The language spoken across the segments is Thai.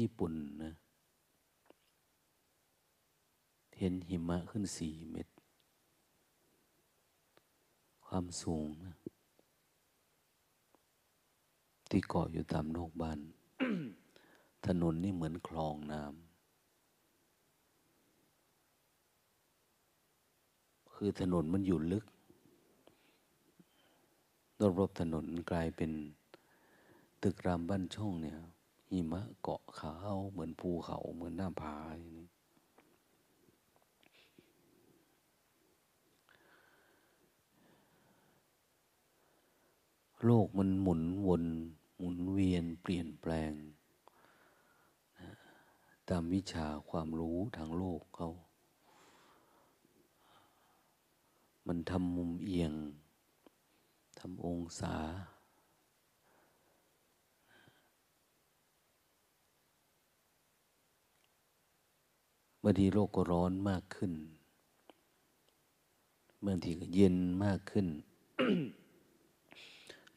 ญี่ปุ่นนะเห็นหิมะขึ้นสี่เมตร ความสูงนะที่เกาะอยู่ตามนอกบ้าน ถนนนี่เหมือนคลองน้ำคือถนนมันอยู่ลึกรอบๆถนนกลายเป็นตึกรามบ้านช่องเนี่ย หิมะเกาะขาวเหมือนภูเขาเหมือนหน้าผาอย่างนี้โลกมันหมุนวนหมุนเวียนเปลี่ยนแปลง ตามวิชาความรู้ทางโลกเขา มันทำมุมเอียงทำองศา บางทีโลกก็ร้อนมากขึ้นบางทีก็เย็นมากขึ้น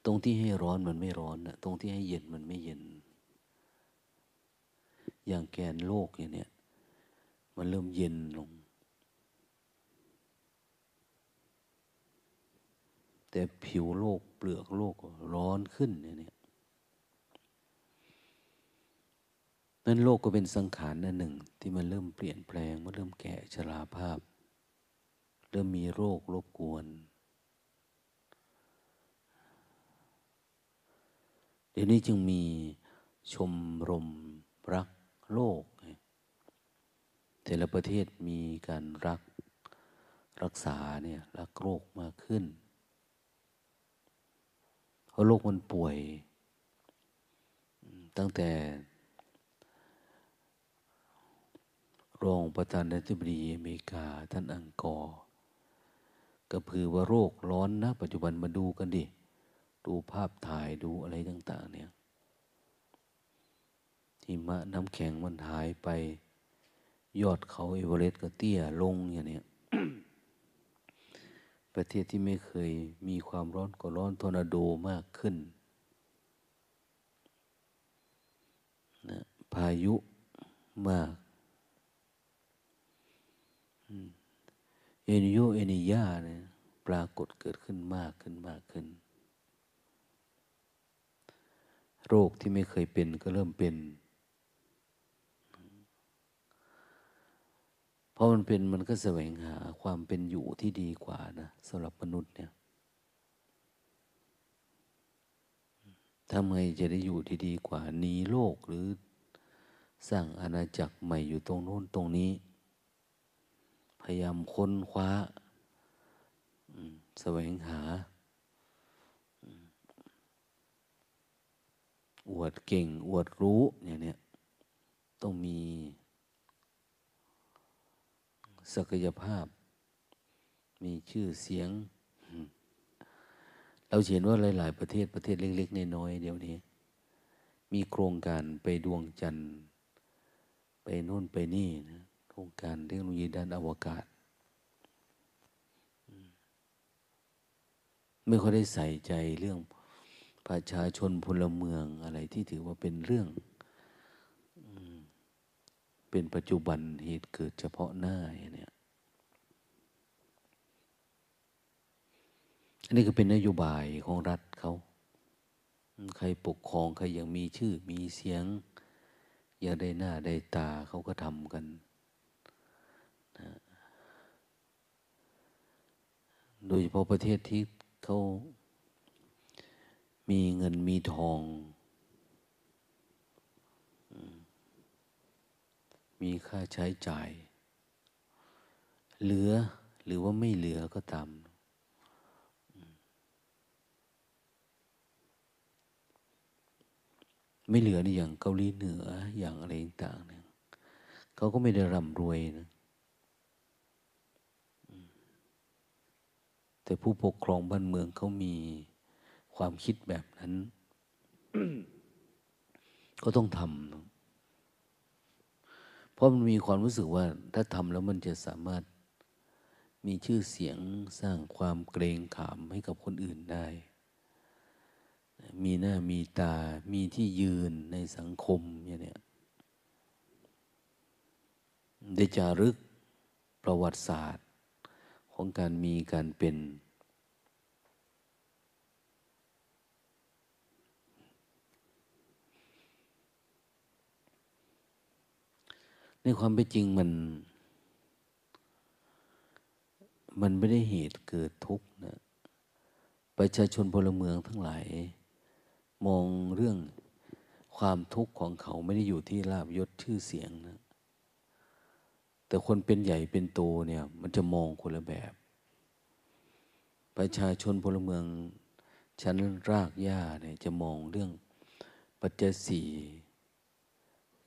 ตรงที่ให้ร้อนมันไม่ร้อนนะตรงที่ให้เย็นมันไม่เย็น อย่างแกนโลกอย่างเนี้ยมันเริ่มเย็นลง แต่ผิวโลกเปลือกโลกร้อนขึ้นเนี่ย นั่นโลกก็เป็นสังขารนั่นหนึ่ง ที่มันเริ่มเปลี่ยนแปลงมันเริ่มแก่ชราภาพ เริ่มมีโรครบกวน เดี๋ยวนี้จึงมีชมรมรักโลก แต่ละประเทศมีการรักรักษาเนี่ยรักโรคมากขึ้น เพราะโลกมันป่วย ตั้งแต่ รองประธานาธิบดีอเมริกาท่านอังกอร์ก็พือว่าโรคร้อนนะ ปัจจุบันมาดูกันดิ ดูภาพถ่ายดูอะไรต่าง ๆ เนี่ยหิมะน้ำแข็งมันหายไป ยอดเขาเอเวอเรสต์ก็เตี้ยลงอย่างเนี้ยประเทศที่ไม่เคยมีความร้อนก็ร้อนทอร์นาโดมากขึ้นนะพายุมาก เอนิโยเอนิยาเนี่ยปรากฏเกิดขึ้นมากขึ้นมากขึ้น โรคที่ไม่เคยเป็นก็เริ่มเป็นเพอมันเป็นมันก็แสวงหาความเป็นอยู่ที่ดีกว่านะสำหรับมนุษย์เนี่ยทำไงจะได้อยู่ที่ดีกว่าหนีโลกหรือสร้างอาณาจักรใหม่อยู่ตรงโน้นตรงนี้ พยายามค้นคว้าแสวงหา อวดเก่ง อวดรู้อย่างนี้ต้องมีศักยภาพ มีชื่อเสียง เราเห็นว่าหลาย ๆ ประเทศประเทศเล็ก ๆ น้อยๆเดี๋ยวนี้ มีโครงการไปดวงจันทร์ ไปนู่นไปนี่นะ โครงการเทคโนโลยีด้านอวกาศ ไม่ค่อยได้ใส่ใจเรื่องประชาชนพลเมืองอะไรที่ถือว่าเป็นเรื่อง เป็นปัจจุบันเหตุเกิดเฉพาะหน้าเนี่ยอันนี้ก็เป็นนโยบายของรัฐเขา ใครปกครอง ใครยังมีชื่อมีเสียง อยากได้หน้าได้ตาเขาก็ทำกันนะ โดยเฉพาะประเทศที่เขามีเงินมีทอง มีค่าใช้จ่าย เหลือหรือว่าไม่เหลือก็ตาม ไม่เหลือในอย่างเกาหลีเหนืออย่างอะไรต่างเนี่ยเขาก็ไม่ได้ร่ำรวยนะ แต่ผู้ปกครองบ้านเมืองเขามีความคิดแบบนั้น ก็ต้องทำเพราะมันมีความรู้สึกว่าถ้าทำแล้วมันจะสามารถมีชื่อเสียงสร้างความเกรงขามให้กับคนอื่นได้ มีหน้ามีตา มีที่ยืนในสังคมอย่างนี้ได้จารึกประวัติศาสตร์ ของการมีการเป็น ในความเป็นจริงมัน มันไม่ได้เหตุเกิดทุกข์นะประชาชนพลเมืองทั้งหลาย มองเรื่องความทุกข์ของเขาไม่ได้อยู่ที่ลาบยศชื่อเสียงนะ แต่คนเป็นใหญ่เป็นโตเนี่ย มันจะมองคนละแบบ ประชาชนพลเมืองชั้นรากหญ้าเนี่ยจะมองเรื่องปัจจัยสี่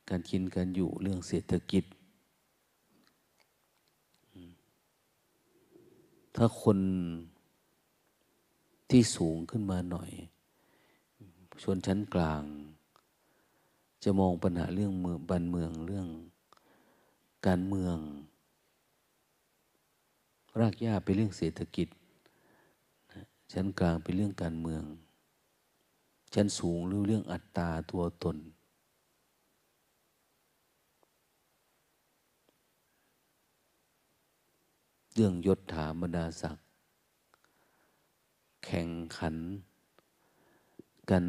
การกินการอยู่เรื่องเศรษฐกิจ ถ้าคนที่สูงขึ้นมาหน่อย ชนชั้นกลาง จะมองปัญหาเรื่องเมืองบ้านเมืองเรื่อง การเมือง รากหญ้าเป็นเรื่องเศรษฐกิจ ชั้นกลางเป็นเรื่องการเมือง ชั้นสูงเรื่องเรื่องอัตตาตัวตน เรื่องยศถาบรรดาศักดิ์แข่งขันกัน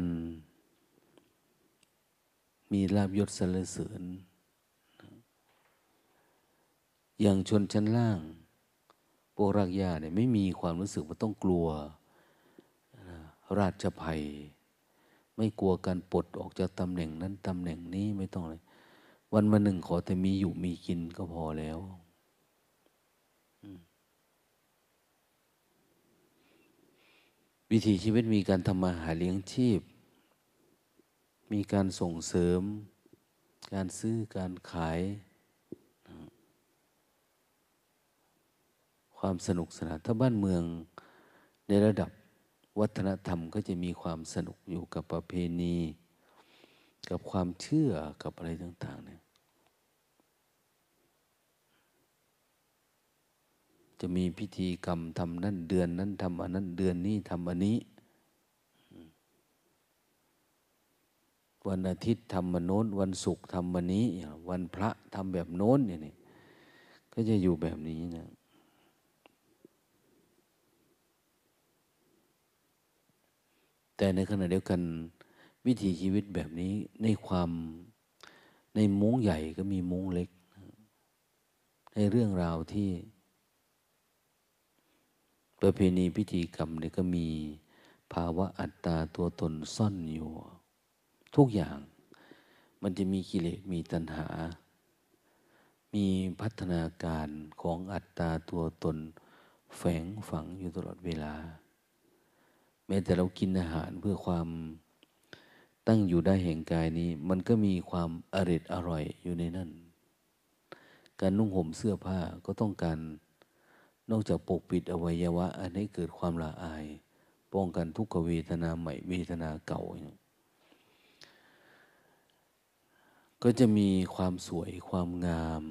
มีลาบยศสรรเสริญ อย่างชนชั้นล่างพวกรากหญ้าเนี่ยไม่มีความรู้สึกว่าต้องกลัว ราชภัย ไม่กลัวการปลดออกจากตำแหน่งนั้นตำแหน่งนี้ไม่ต้องเลยวันมาหนึ่งขอแต่มีอยู่มีกินก็พอแล้ววิถีชีวิตมีการทำมาหาเลี้ยงชีพ มีการส่งเสริม การซื้อการขาย ความสนุกสนาน ถ้าบ้านเมืองในระดับวัฒนธรรมก็จะมีความสนุกอยู่กับประเพณี กับความเชื่อกับอะไรต่างๆเนี่ยจะมีพิธีกรรมทำนั่นเดือนนั้นทำอันนั้นเดือนนี้ทำอันนี้ วันอาทิตย์ทำมันโน้น วันศุกร์ทำวันนี้ วันพระทำแบบโน้นเนี่ยก็จะอยู่แบบนี้นะ แต่ในขณะเดียวกัน วิถีชีวิตแบบนี้ในความในมุ้งใหญ่ก็มีมุ้งเล็ก ในเรื่องราวที่ประเพณีพิธีกรรมเนี่ยก็มีภาวะอัตตาตัวตนซ่อนอยู่ ทุกอย่างมันจะมีกิเลสมีตัณหา มีพัฒนาการของอัตตาตัวตน แฝงฝังอยู่ตลอดเวลา แม้แต่เรากินอาหารเพื่อความตั้งอยู่ได้แห่งกายนี้ มันก็มีความอริดอร่อยอยู่ในนั้น การนุ่งห่มเสื้อผ้าก็ต้องการนอกจากปกปิดอวัยวะ อันให้เกิดความละอาย ป้องกันทุกขเวทนาใหม่เวทนาเก่า ก็จะมีความสวยความงาม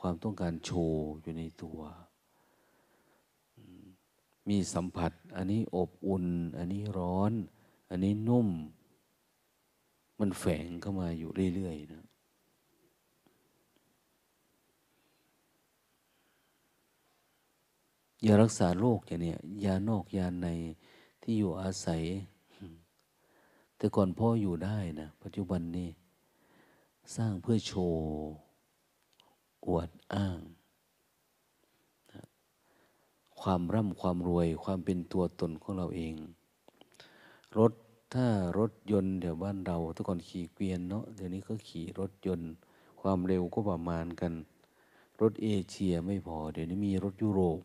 ความต้องการโชว์อยู่ในตัว มีสัมผัส อันนี้อบอุ่น อันนี้ร้อน อันนี้นุ่ม มันแฝงเข้ามาอยู่เรื่อยๆนะยารักษาโรคอย่างนี้ยานอกยาในที่อยู่อาศัย แต่ก่อนพ่ออยู่ได้นะปัจจุบันนี้ สร้างเพื่อโชว์ อวดอ้าง ความร่ำความรวยความเป็นตัวตนของเราเอง รถถ้ารถยนต์เดี๋ยวบ้านเราทุกคนขี่เกวียนเนาะเดี๋ยวนี้ก็ขี่รถยนต์ ความเร็วก็ประมาณกัน รถเอเชียไม่พอ เดี๋ยวนี้มีรถยุโรป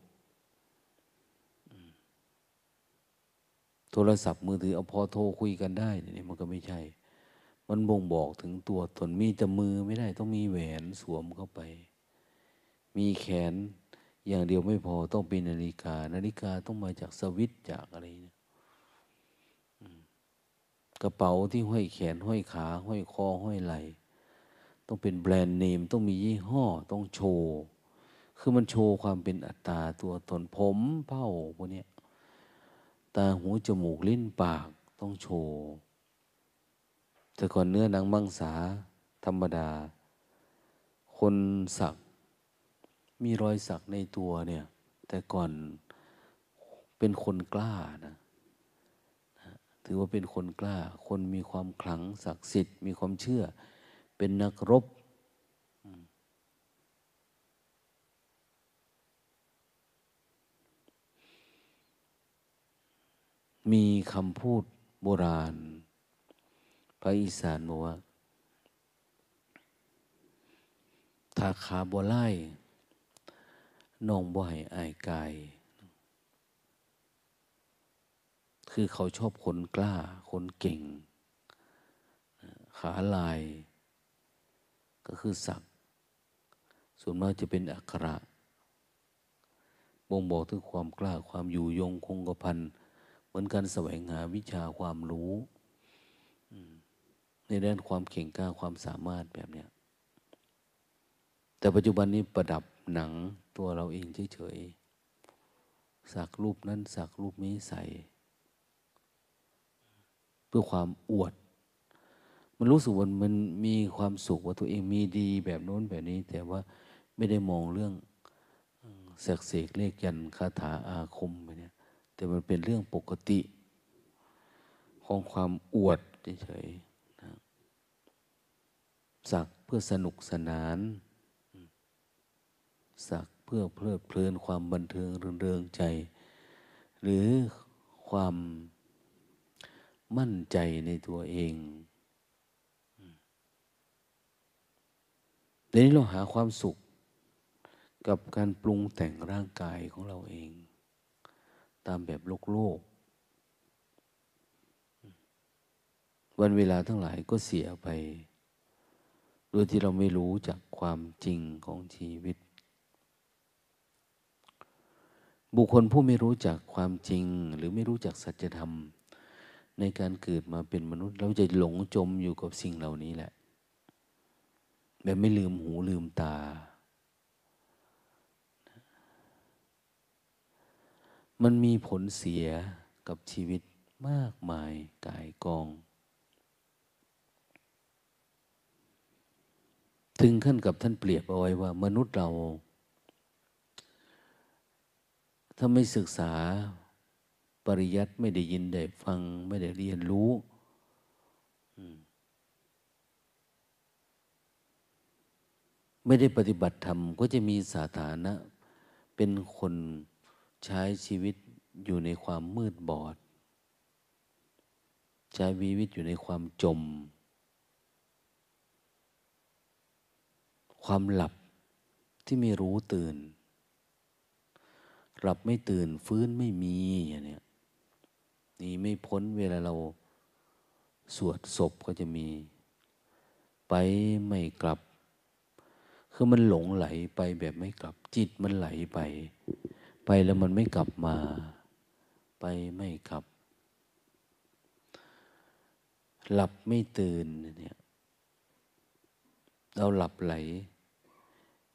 โทรศัพท์มือถือเอาพอโทรคุยกันได้เนี่ยมันก็ไม่ใช่ มันบ่งบอกถึงตัวตนมีแต่มือไม่ได้ต้องมีแหวนสวมเข้าไป มีแขน อย่างเดียวไม่พอต้องเป็นนาฬิกา นาฬิกาต้องมาจากสวิตจากอะไรเนี่ยกระเป๋าที่ห้อยแขนห้อยขา ห้อยคอห้อยไหล่ต้องเป็นแบรนด์เนม ต้องมียี่ห้อ ต้องโชว์ คือมันโชว์ความเป็นอัตตาตัวตนผมเผ้าพวกนี้ตาหูจมูกลิ้นปากต้องโชว์ แต่ก่อนเนื้อหนังมังสาธรรมดา คนสัก มีรอยสักในตัวเนี่ย แต่ก่อนเป็นคนกล้านะถือว่าเป็นคนกล้า คนมีความขลังศักดิ์สิทธิ์ มีความเชื่อ เป็นนักรบ มีคำพูดโบราณพระอีสานบอกว่าถ้าขาบัวไล่ น้องบ่อยอายกาย คือเขาชอบคนกล้า คนเก่ง ขาลาย ก็คือสัก ส่วนมากจะเป็นอักขระบ่งบอกถึงความกล้าความอยู่ยงคงกระพันเหมือนการแสวงหาวิชาความรู้ในด้านความเข่งกล้าความสามารถแบบเนี้ยแต่ปัจจุบันนี้ประดับหนัง ตัวเราเองเฉยๆสักรูปนั้นสักรูปนี้ใส่ เพื่อความอวด มันรู้สึกว่ามันมีความสุขว่าตัวเองมีดีแบบโน้นแบบนี้ แต่ว่าไม่ได้มองเรื่องเสกเสกเลขยันคาถาอาคมไปเนี่ยแต่มันเป็นเรื่องปกติ ของความอวดเฉยๆนะสักเพื่อสนุกสนาน สัก พื่อเพลิดเพลินความบันเทิงเริงใจ หรือความมั่นใจในตัวเองเดี๋ยวนี้เราหาความสุขกับการปรุงแต่งร่างกายของเราเอง ตามแบบโลกโลก วันเวลาทั้งหลายก็เสียไป โดยที่เราไม่รู้จากความจริงของชีวิต บุคคลผู้ไม่รู้จักความจริง หรือไม่รู้จักสัจธรรม ในการเกิดมาเป็นมนุษย์ เราจะหลงจมอยู่กับสิ่งเหล่านี้แหละ แบบไม่ลืมหูลืมตา มันมีผลเสียกับชีวิตมากมายกายกอง ถึงขั้นกับท่านเปรียบเอาไว้ว่ามนุษย์เรา ถ้าไม่ศึกษาปริยัติไม่ได้ยินได้ฟัง ไม่ได้เรียนรู้ไม่ได้ปฏิบัติธรรม ก็จะมีสาธารณะ เป็นคนใช้ชีวิตอยู่ในความมืดบอด ใช้ชีวิตอยู่ในความจม ความหลับที่ไม่รู้ตื่น หลับไม่ตื่นฟื้นไม่มีอย่างนี้นี่ไม่พ้นเวลาเราสวดศพก็จะมี ไปไม่กลับ คือมันหลงไหลไปแบบไม่กลับ จิตมันไหลไป ไปแล้วมันไม่กลับมา ไปไม่กลับ หลับไม่ตื่นเนี่ยเราหลับไหล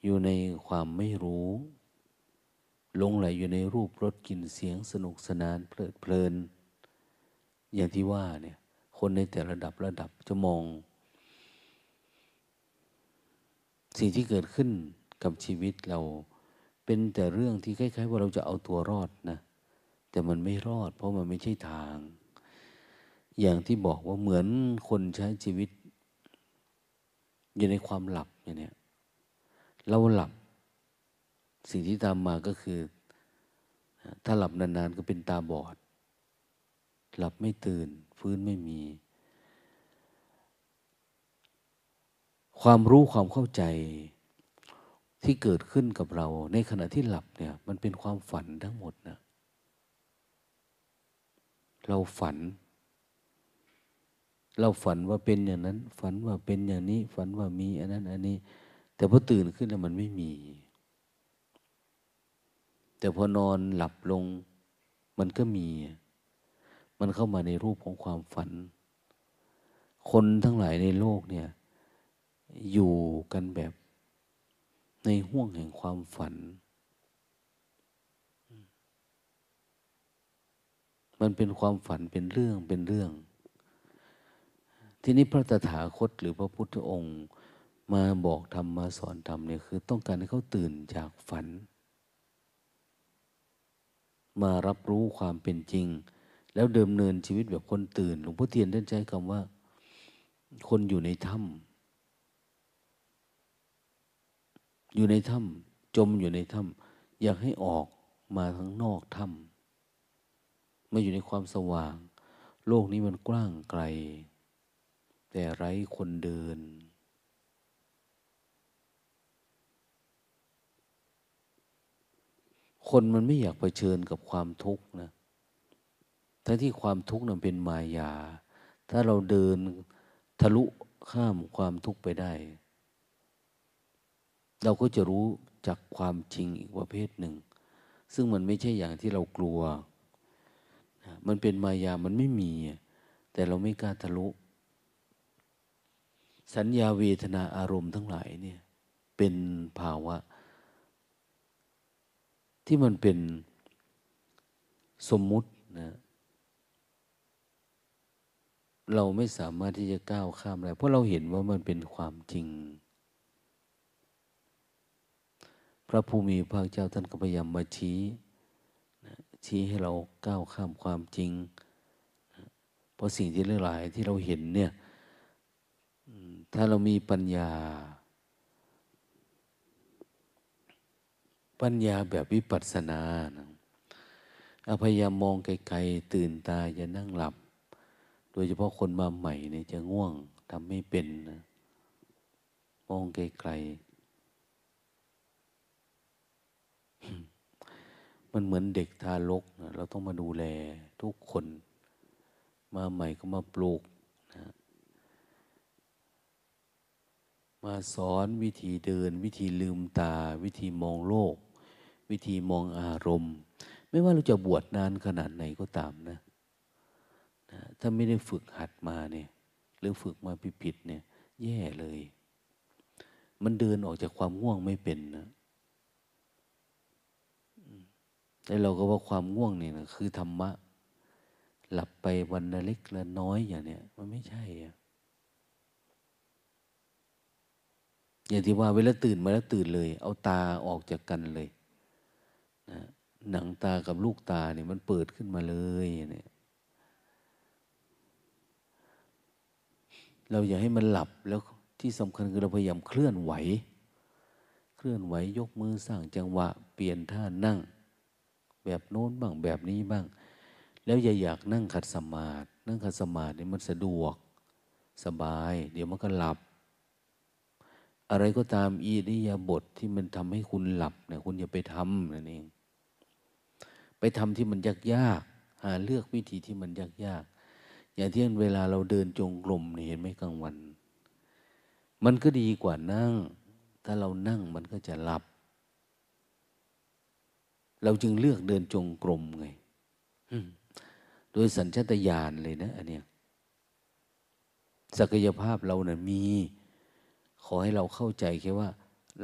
อยู่ในความไม่รู้ ลงไหลอยู่ในรูปรสกลิ่นเสียงสนุกสนานเพลิดเพลิน อย่างที่ว่าเนี่ยคนในแต่ระดับระดับจะมอง สิ่งที่เกิดขึ้นกับชีวิตเราเป็นแต่เรื่องที่คล้ายๆ ว่าเราจะเอาตัวรอดนะ แต่มันไม่รอด เพราะมันไม่ใช่ทาง อย่างที่บอกว่าเหมือนคนใช้ชีวิต อยู่ในความหลับอย่างเนี้ยเราหลับ สิ่งที่ตามมาก็คือ ถ้าหลับนานๆก็เป็นตาบอด หลับไม่ตื่น ฟื้นไม่มี ความรู้ความเข้าใจที่เกิดขึ้นกับเรา ในขณะที่หลับเนี่ย มันเป็นความฝันทั้งหมดนะเราฝัน เราฝันว่าเป็นอย่างนั้น ฝันว่าเป็นอย่างนี้ ฝันว่ามีอันนั้นอันนี้ แต่พอตื่นขึ้นแล้วมันไม่มี แต่พอนอนหลับลง มันก็มี มันเข้ามาในรูปของความฝัน คนทั้งหลายในโลกเนี่ย อยู่กันแบบในห่วงแห่งความฝัน มันเป็นความฝันเป็นเรื่องเป็นเรื่อง ทีนี้พระตถาคตหรือพระพุทธองค์ มาบอกทำมาสอนทำเนี่ยคือ ต้องการให้เขาตื่นจากฝัน มารับรู้ความเป็นจริง แล้วเดิมเนินชีวิตแบบคนตื่น หลวงพ่อเทียนท่านใช้คำว่า คนอยู่ในถ้ำอยู่ในถ้ำจมอยู่ในถ้ำอยากให้ออกมาข้างนอกถ้ำมาอยู่ในความสว่าง โลกนี้มันกว้างไกล แต่ไร้คนเดิน คนมันไม่อยากเผชิญกับความทุกข์นะทั้งที่ความทุกข์นั้นเป็นมายา ถ้าเราเดินทะลุข้ามความทุกข์ไปได้ เราก็จะรู้จากความจริงอีกประเภทหนึ่ง ซึ่งมันไม่ใช่อย่างที่เรากลัว มันเป็นมายามันไม่มี แต่เราไม่กล้าทะลุ สัญญาเวทนาอารมณ์ทั้งหลายเนี่ย เป็นภาวะ ที่มันเป็นสมมุตินะเราไม่สามารถที่จะก้าวข้ามอะไรเพราะเราเห็นว่ามันเป็นความจริง พระภูมิพระเจ้าท่านก็พยายามมาชี้ชี้ให้เราก้าวข้ามความจริง เพราะสิ่งที่หลายที่เราเห็นเนี่ย ถ้าเรามีปัญญา ปัญญาแบบวิปัสสนานะพยายามมองไกลๆตื่นตาอย่านั่งหลับ โดยเฉพาะคนมาใหม่เนี่ยจะง่วงทำไม่เป็นนะมองไกลๆมันเหมือนเด็กทารกนะเราต้องมาดูแลทุกคน มาใหม่ก็มาปลูกนะมาสอนวิธีเดิน วิธีลืมตา วิธีมองโลก วิธีมองอารมณ์ ไม่ว่าเราจะบวชนานขนาดไหนก็ตามนะนะถ้าไม่ได้ฝึกหัดมาเนี่ยหรือฝึกมาผิดๆเนี่ย แย่เลย มันเดินออกจากความง่วงไม่เป็นนะแต่เราก็ว่าความง่วงเนี่ยนะคือธรรมะ หลับไปวันละเล็กละน้อยอย่างเนี้ยมันไม่ใช่อะอย่างที่ว่าเวลาตื่นมาแล้วตื่นเลย เอาตาออกจากกันเลย นะหนังตากับลูกตาเนี่ยมันเปิดขึ้นมาเลยเนี่ยเราอย่าให้มันหลับแล้วที่สำคัญคือเราพยายามเคลื่อนไหว เคลื่อนไหวยกมือสร้างจังหวะ เปลี่ยนท่านั่ง แบบโน้นบ้างแบบนี้บ้าง แล้วอย่าอยากนั่งขัดสมาธินั่งขัดสมาธินี่มันสะดวกสบาย เดี๋ยวมันก็หลับ อะไรก็ตามอีริยาบทที่มันทำให้คุณหลับเนี่ยคุณอย่าไปทำนั่นเอง ไปทำที่มันยากยากหาเลือกวิธีที่มันยากยากอย่างที่เวลาเราเดินจงกรมเห็นไหมกลางวัน มันก็ดีกว่านั่ง ถ้าเรานั่งมันก็จะหลับ เราจึงเลือกเดินจงกรมไงโดยสัญชาตญาณเลยนะอันเนี้ยศักยภาพเรานะ่ะมี ขอให้เราเข้าใจแค่ว่า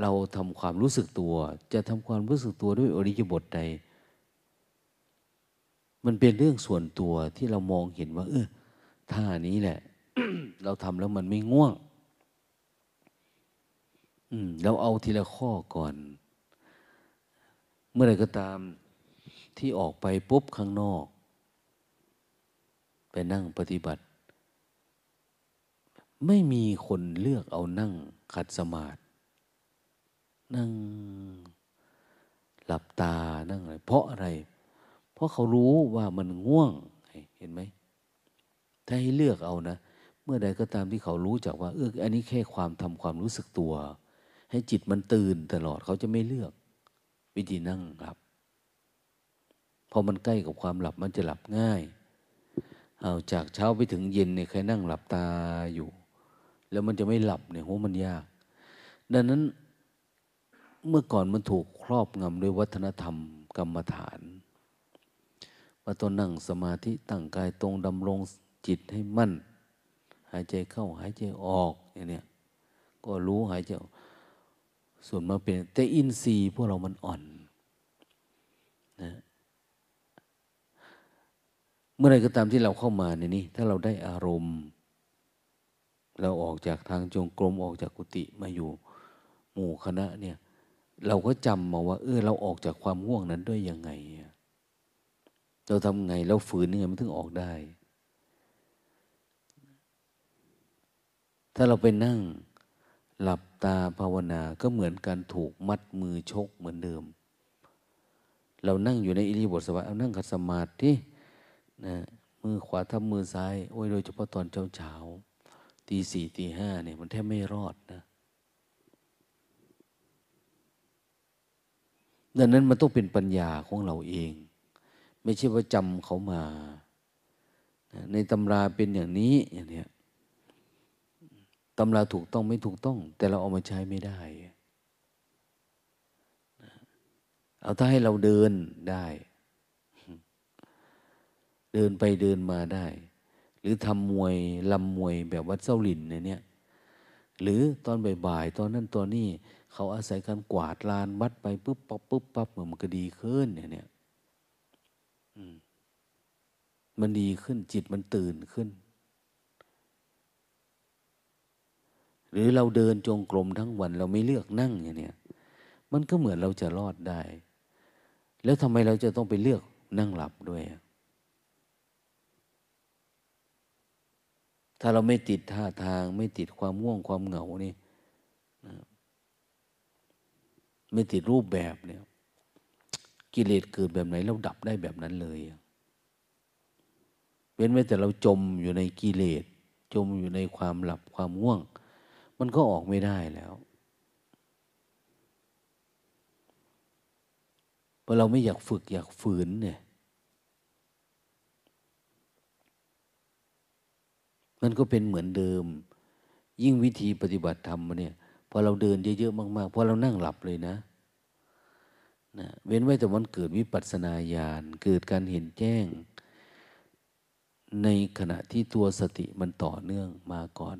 เราทำความรู้สึกตัว จะทำความรู้สึกตัวด้วยอริยบทใด มันเป็นเรื่องส่วนตัวที่เรามองเห็นว่า เออท่านี้แหละ เราทำแล้วมันไม่ง่วง อืมเราเอาทีละข้อก่อน เมื่อไรก็ตามที่ออกไปปุ๊บข้างนอก ไปนั่งปฏิบัติ ไม่มีคนเลือกเอานั่งขัดสมาธินั่ง หลับตานั่งอะไรเพราะอะไร ราะเขารู้ว่ามันง่วงเห็นไหมถ้าให้เลือกเอานะ เมื่อใดก็ตามที่เขารู้จักว่าเอออันนี้แค่ความทำความรู้สึกตัว ให้จิตมันตื่นตลอดเขาจะไม่เลือก วิธีนั่งหลับพอมันใกล้กับความหลับมันจะหลับง่ายเอาจากเช้าไปถึงเย็นเนี่ยใครนั่งหลับตาอยู่ แล้วมันจะไม่หลับเนี่ยโหมันยาก ดังนั้นเมื่อก่อนมันถูกครอบงำด้วยวัฒนธรรมกรรมฐาน ว่าต้องนั่งสมาธิตั้งกายตรงดำรงจิตให้มั่น หายใจเข้าหายใจออกอย่างเนี้ยก็รู้หายใจส่วนมาเป็น แต่อินทรีย์พวกเรามันอ่อนนะเมื่อไรก็ตามที่เราเข้ามาในนี้ถ้าเราได้อารมณ์ เราออกจากทางจงกรมออกจากกุฏิมาอยู่หมู่คณะเนี่ย เราก็จำมาว่า เออเราออกจากความง่วงนั้นด้วยยังไง เราทำไงเราฝืนยังไงมันถึงออกได้ ถ้าเราไปนั่งหลับตาภาวนาก็เหมือนการถูกมัดมือชกเหมือนเดิม เรานั่งอยู่ในอิริบทสบายเอานั่งขัดสมาธินะมือขวาทับมือซ้าย โอ้ยโดยเฉพาะตอนเช้าเช้าตีสี่ตีห้าเนี่ยมันแทบไม่รอดนะดังนั้นมันต้องเป็นปัญญาของเราเอง ไม่ใช่ว่าจำเขามา ในตำราเป็นอย่างนี้อย่างเนี้ยตำราถูกต้องไม่ถูกต้อง แต่เราเอามาใช้ไม่ได้เอาถ้าให้เราเดินได้ เดินไปเดินมาได้ หรือทำมวยลำมวยแบบวัดเส้าหลินเนี่ย หรือตอนบ่ายๆตอนนั้นตอนนี้เขาอาศัยการกวาดลานวัดไปปุ๊บปั๊บปุ๊บปั๊บมันก็ดีขึ้นเนี่ยเนี่ย มันดีขึ้นจิตมันตื่นขึ้น หรือเราเดินจงกรมทั้งวัน เราไม่เลือกนั่งอย่างนี้มันก็เหมือนเราจะรอดได้ แล้วทำไมเราจะต้องไปเลือกนั่งหลับด้วย ถ้าเราไม่ติดท่าทาง ไม่ติดความง่วงความเหงานี่ไม่ติดรูปแบบเนี่ย กิเลสเกิดแบบไหนเราดับได้แบบนั้นเลยเว้นไว้แต่เราจมอยู่ในกิเลสจมอยู่ในความหลับความง่วง มันก็ออกไม่ได้แล้วเพราะเราไม่อยากฝึกอยากฝืนเนี่ย มันก็เป็นเหมือนเดิม ยิ่งวิธีปฏิบัติธรรมเนี่ยพอเราเดินเยอะๆมากๆพอเรานั่งหลับเลยนะ นะเว้นไว้แต่มันเกิดวิปัสสนาญาณเกิดการเห็นแจ้ง ในขณะที่ตัวสติมันต่อเนื่องมาก่อน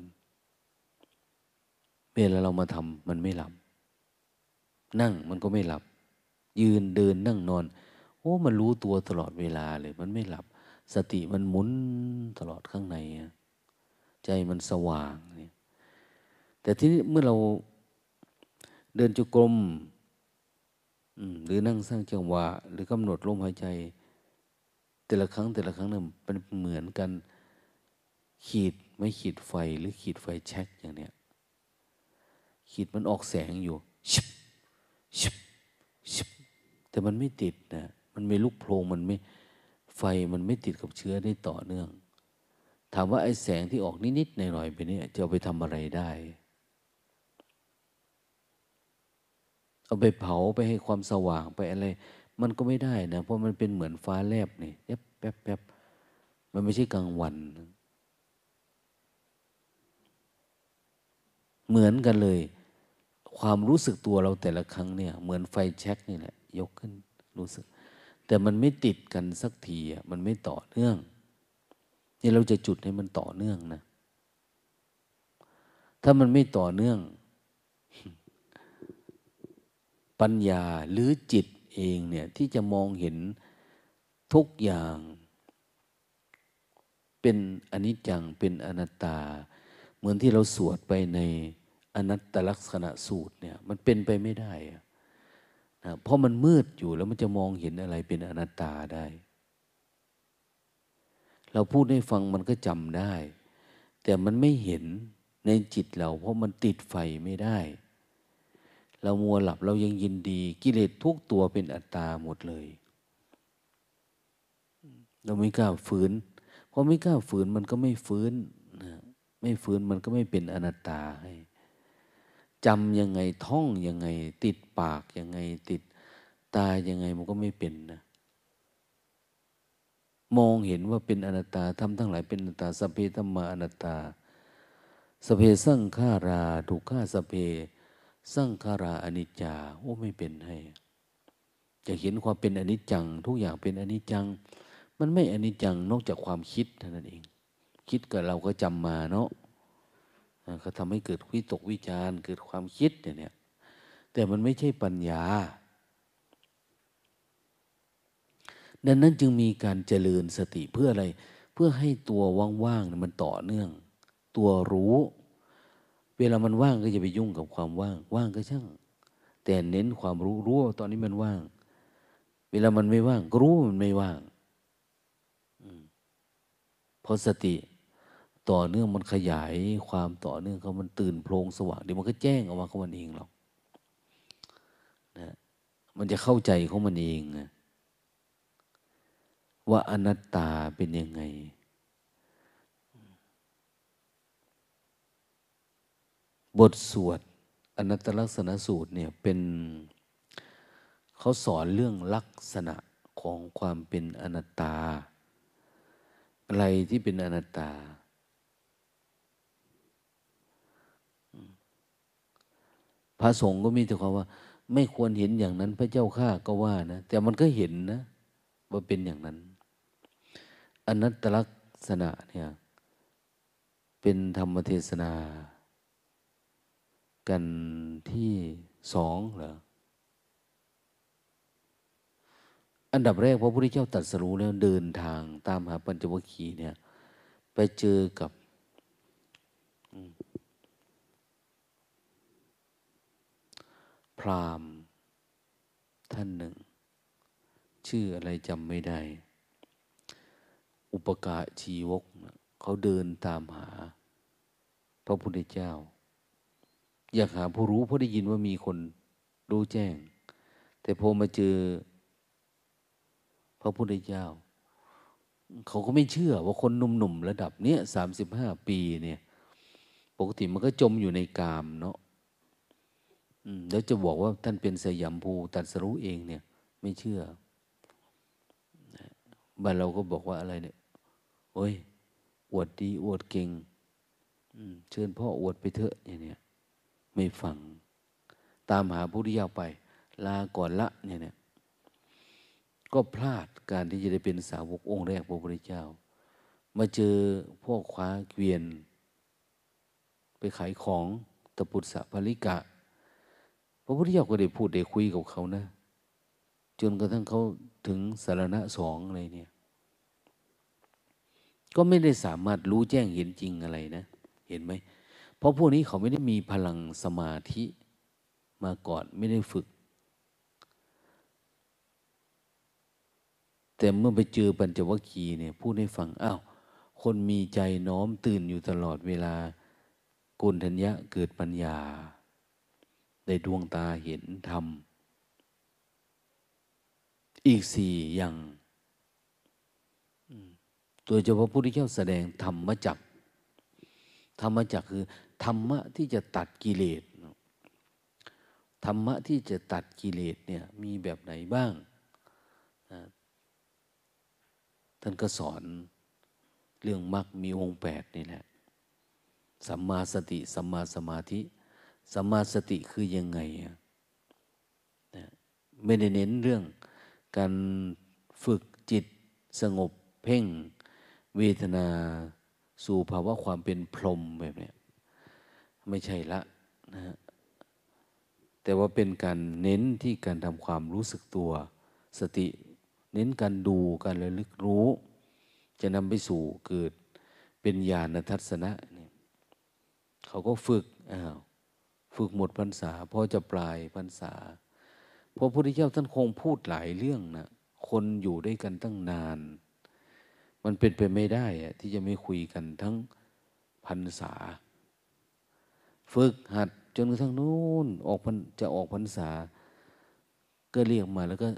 เวลาเรามาทำมันไม่หลับ นั่งมันก็ไม่หลับ ยืนเดินนั่งนอน โอ้มันรู้ตัวตลอดเวลาเลย มันไม่หลับ สติมันหมุนตลอดข้างใน ใจมันสว่างเนี่ยแต่ที่นี้เมื่อเราเดินจุกรม หรือนั่งสร้างจังหวะ หรือกำหนดลมหายใจ แต่ละครั้งแต่ละครั้งเนี่ยมันเหมือนกัน ขีดไม่ขีดไฟหรือขีดไฟแช็กอย่างเนี้ยขีดมันออกแสงอยู่ชิบชิบชิบแต่มันไม่ติดนะมันไม่ลุกโพลงมันไม่ไฟมันไม่ติดกับเชื้อได้ต่อเนื่อง ถามว่าไอ้แสงที่ออกนิดๆหน่อยๆไปเนี่จะเอาไปทำอะไรได้ เอาไปเผาไปให้ความสว่างไปอะไร มันก็ไม่ได้นะ เพราะมันเป็นเหมือนฟ้าแลบนี่แป๊บแป๊บแป๊บมันไม่ใช่กลางวัน เหมือนกันเลย ความรู้สึกตัวเราแต่ละครั้งเนี่ย เหมือนไฟแช็กนี่แหละ ยกขึ้นรู้สึก แต่มันไม่ติดกันสักทีอะมันไม่ต่อเนื่องนี่เราจะจุดให้มันต่อเนื่องนะ ถ้ามันไม่ต่อเนื่อง ปัญญาหรือจิตเองเนี่ยที่จะมองเห็นทุกอย่าง เป็นอนิจจังเป็นอนัตตา เหมือนที่เราสวดไปในอนัตตลักษณะสูตรเนี่ยมันเป็นไปไม่ได้นะเพราะมันมืดอยู่แล้วมันจะมองเห็นอะไรเป็นอนัตตาได้ เราพูดให้ฟังมันก็จำได้ แต่มันไม่เห็นในจิตเรา เพราะมันติดไฟไม่ได้ เรามัวหลับเรายังยินดี กิเลสทุกตัวเป็นอัตตาหมดเลย เราไม่กล้าฝืนพอไม่กล้าฝืนมันก็ไม่ฟื้นไม่ฟื้นมันก็ไม่เป็นอนัตตาให้จำยังไงท่องยังไง ติดปากยังไง ติดตายังไงมันก็ไม่เป็นนะมองเห็นว่าเป็นอนัตตาทำทั้งหลายเป็นอนัตตาสเพธรรมาอนัตตาสเพสั่งขาราถูกฆ่าสเพ สั่งขาราอนิจจาโอ้ไม่เป็นให้ จะเห็นความเป็นอนิจจัง ทุกอย่างเป็นอนิจจัง มันไม่อนิจจังนอกจากความคิดเท่านั้นเอง คิดกับเราก็จำมาเนาะเขาทำให้เกิดวิตกวิจารเกิดความคิดเนี่ยแต่มันไม่ใช่ปัญญา ดังนั้นจึงมีการเจริญสติเพื่ออะไร เพื่อให้ตัวว่างๆมันต่อเนื่อง ตัวรู้ เวลามันว่างก็จะไปยุ่งกับความว่าง ว่างก็ช่าง แต่เน้นความรู้รู้ว่าตอนนี้มันว่าง เวลามันไม่ว่าง ก็รู้มันไม่ว่างเพราะสติต่อเนื่องมันขยายความต่อเนื่องเขามันตื่นโพลงสว่างเดี๋ยวมันก็แจ้งออกมาของมันเองหรอกนะมันจะเข้าใจของมันเองนะว่าอนัตตาเป็นยังไง บทสวดอนัตตลักษณะสูตรเนี่ยเป็นเขาสอนเรื่องลักษณะของความเป็นอนัตตา อะไรที่เป็นอนัตตา พระสงฆ์ก็มีแต่ความว่า ไม่ควรเห็นอย่างนั้นพระเจ้าข้าก็ว่านะ แต่มันก็เห็นนะ ว่าเป็นอย่างนั้น อนัตตลักษณะเนี่ยเป็นธรรมเทศนา กันที่สองเหรอ อันดับแรกพระพุทธเจ้าตรัสรู้แล้วเดินทางตามหาปัญจวัคคีย์เนี่ย ไปเจอกับพรามท่านหนึ่ง ชื่ออะไรจำไม่ได้ อุปกาชีวก เขาเดินตามหา พระพุทธเจ้า อยากหาผู้รู้เพราะได้ยินว่ามีคนรู้แจ้ง แต่พอมาเจอพระพุทธเจ้า เขาก็ไม่เชื่อว่าคนหนุ่มๆระดับเนี้ยสามสิบห้าปีเนี่ย ปกติมันก็จมอยู่ในกามเนาะแล้วจะบอกว่าท่านเป็นสยามภูตัดสรู้เองเนี่ย ไม่เชื่อบ้านเราก็บอกว่าอะไรเนี่ยโอ้ยอวดดีอวดเก่งเชิญพ่ออวดไปเถอะอย่างเนี้ย ไม่ฟัง ตามหาผู้ที่ยาวไป ลาก่อนละเนี่ยเนี่ยก็พลาดการที่จะได้เป็นสาวกองค์แรกพระพุทธเจ้า มาเจอพวกคว้าเกวียน ไปขายของตะปุตสะภริกะ พระพุทธเจ้าก็ได้พูดได้คุยกับเขานะ จนกระทั่งเขาถึงสารณะสองอะไรเนี่ย ก็ไม่ได้สามารถรู้แจ้งเห็นจริงอะไรนะ เห็นไหม ราะพวกนี้เขาไม่ได้มีพลังสมาธิมาก่อนไม่ได้ฝึก แต่เมื่อไปเจอปัญจวัคคีย์เนี่ยพูดให้ฟังอ้าวคนมีใจน้อมตื่นอยู่ตลอดเวลากุลทัญญะเกิดปัญญา ได้ดวงตาเห็นธรรม อีกสี่อย่างโดยเฉพาะพระพุทธเจ้าแสดงธรรมจักธรรมจักคือ ธรรมะที่จะตัดกิเลสธรรมะที่จะตัดกิเลสเนี่ยมีแบบไหนบ้าง ท่านก็สอนเรื่องมรรคมีองค์แปดนี่แหละ สัมมาสติ สัมมาสมาธิ สัมมาสติคือยังไงไม่ได้เน้นเรื่องการฝึกจิตสงบเพ่งเวทนาสู่ภาวะความเป็นพรหมแบบนี้ ไม่ใช่ละนะฮะแต่ว่าเป็นการเน้นที่การทำความรู้สึกตัว สติ เน้นการดูการระลึกรู้ จะนำไปสู่เกิดเป็นญาณทัศนะเนี่ยเขาก็ฝึกอ้าวฝึกหมดพรรษาพอจะปลายพรรษาพระพุทธเจ้าท่านคงพูดหลายเรื่องนะคนอยู่ด้วยกันตั้งนาน มันเป็นไปไม่ได้อะที่จะไม่คุยกันทั้งพันษา ฝึกหัดจนกระทั่งนู้นออกพันจะออกพรรษา ก็เรียกมาแล้วก็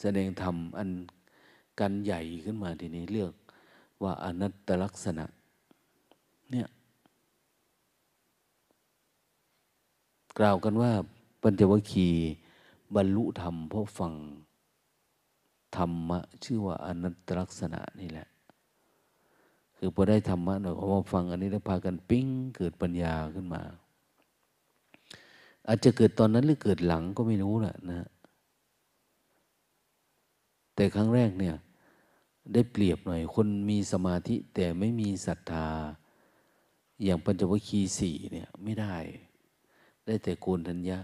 แสดงธรรมอันกันใหญ่ขึ้นมาทีนี้เลือกว่าอนัตตลักษณะ เนี่ยกล่าวกันว่าปัญจวัคคีย์บรรลุธรรมเพราะฟังธรรมะชื่อว่าอนัตตลักษณะนี่แหละ คือพอได้ธรรมะหน่อยพอมาฟังอันนี้แล้วพากันปิ้งเกิดปัญญาขึ้นมา อาจจะเกิดตอนนั้นหรือเกิดหลังก็ไม่รู้แหละนะ แต่ครั้งแรกเนี่ย ได้เปรียบหน่อย คนมีสมาธิแต่ไม่มีศรัทธา อย่างปัญจวัคคีย์สี่เนี่ยไม่ได้ ได้แต่โกนทัญญะ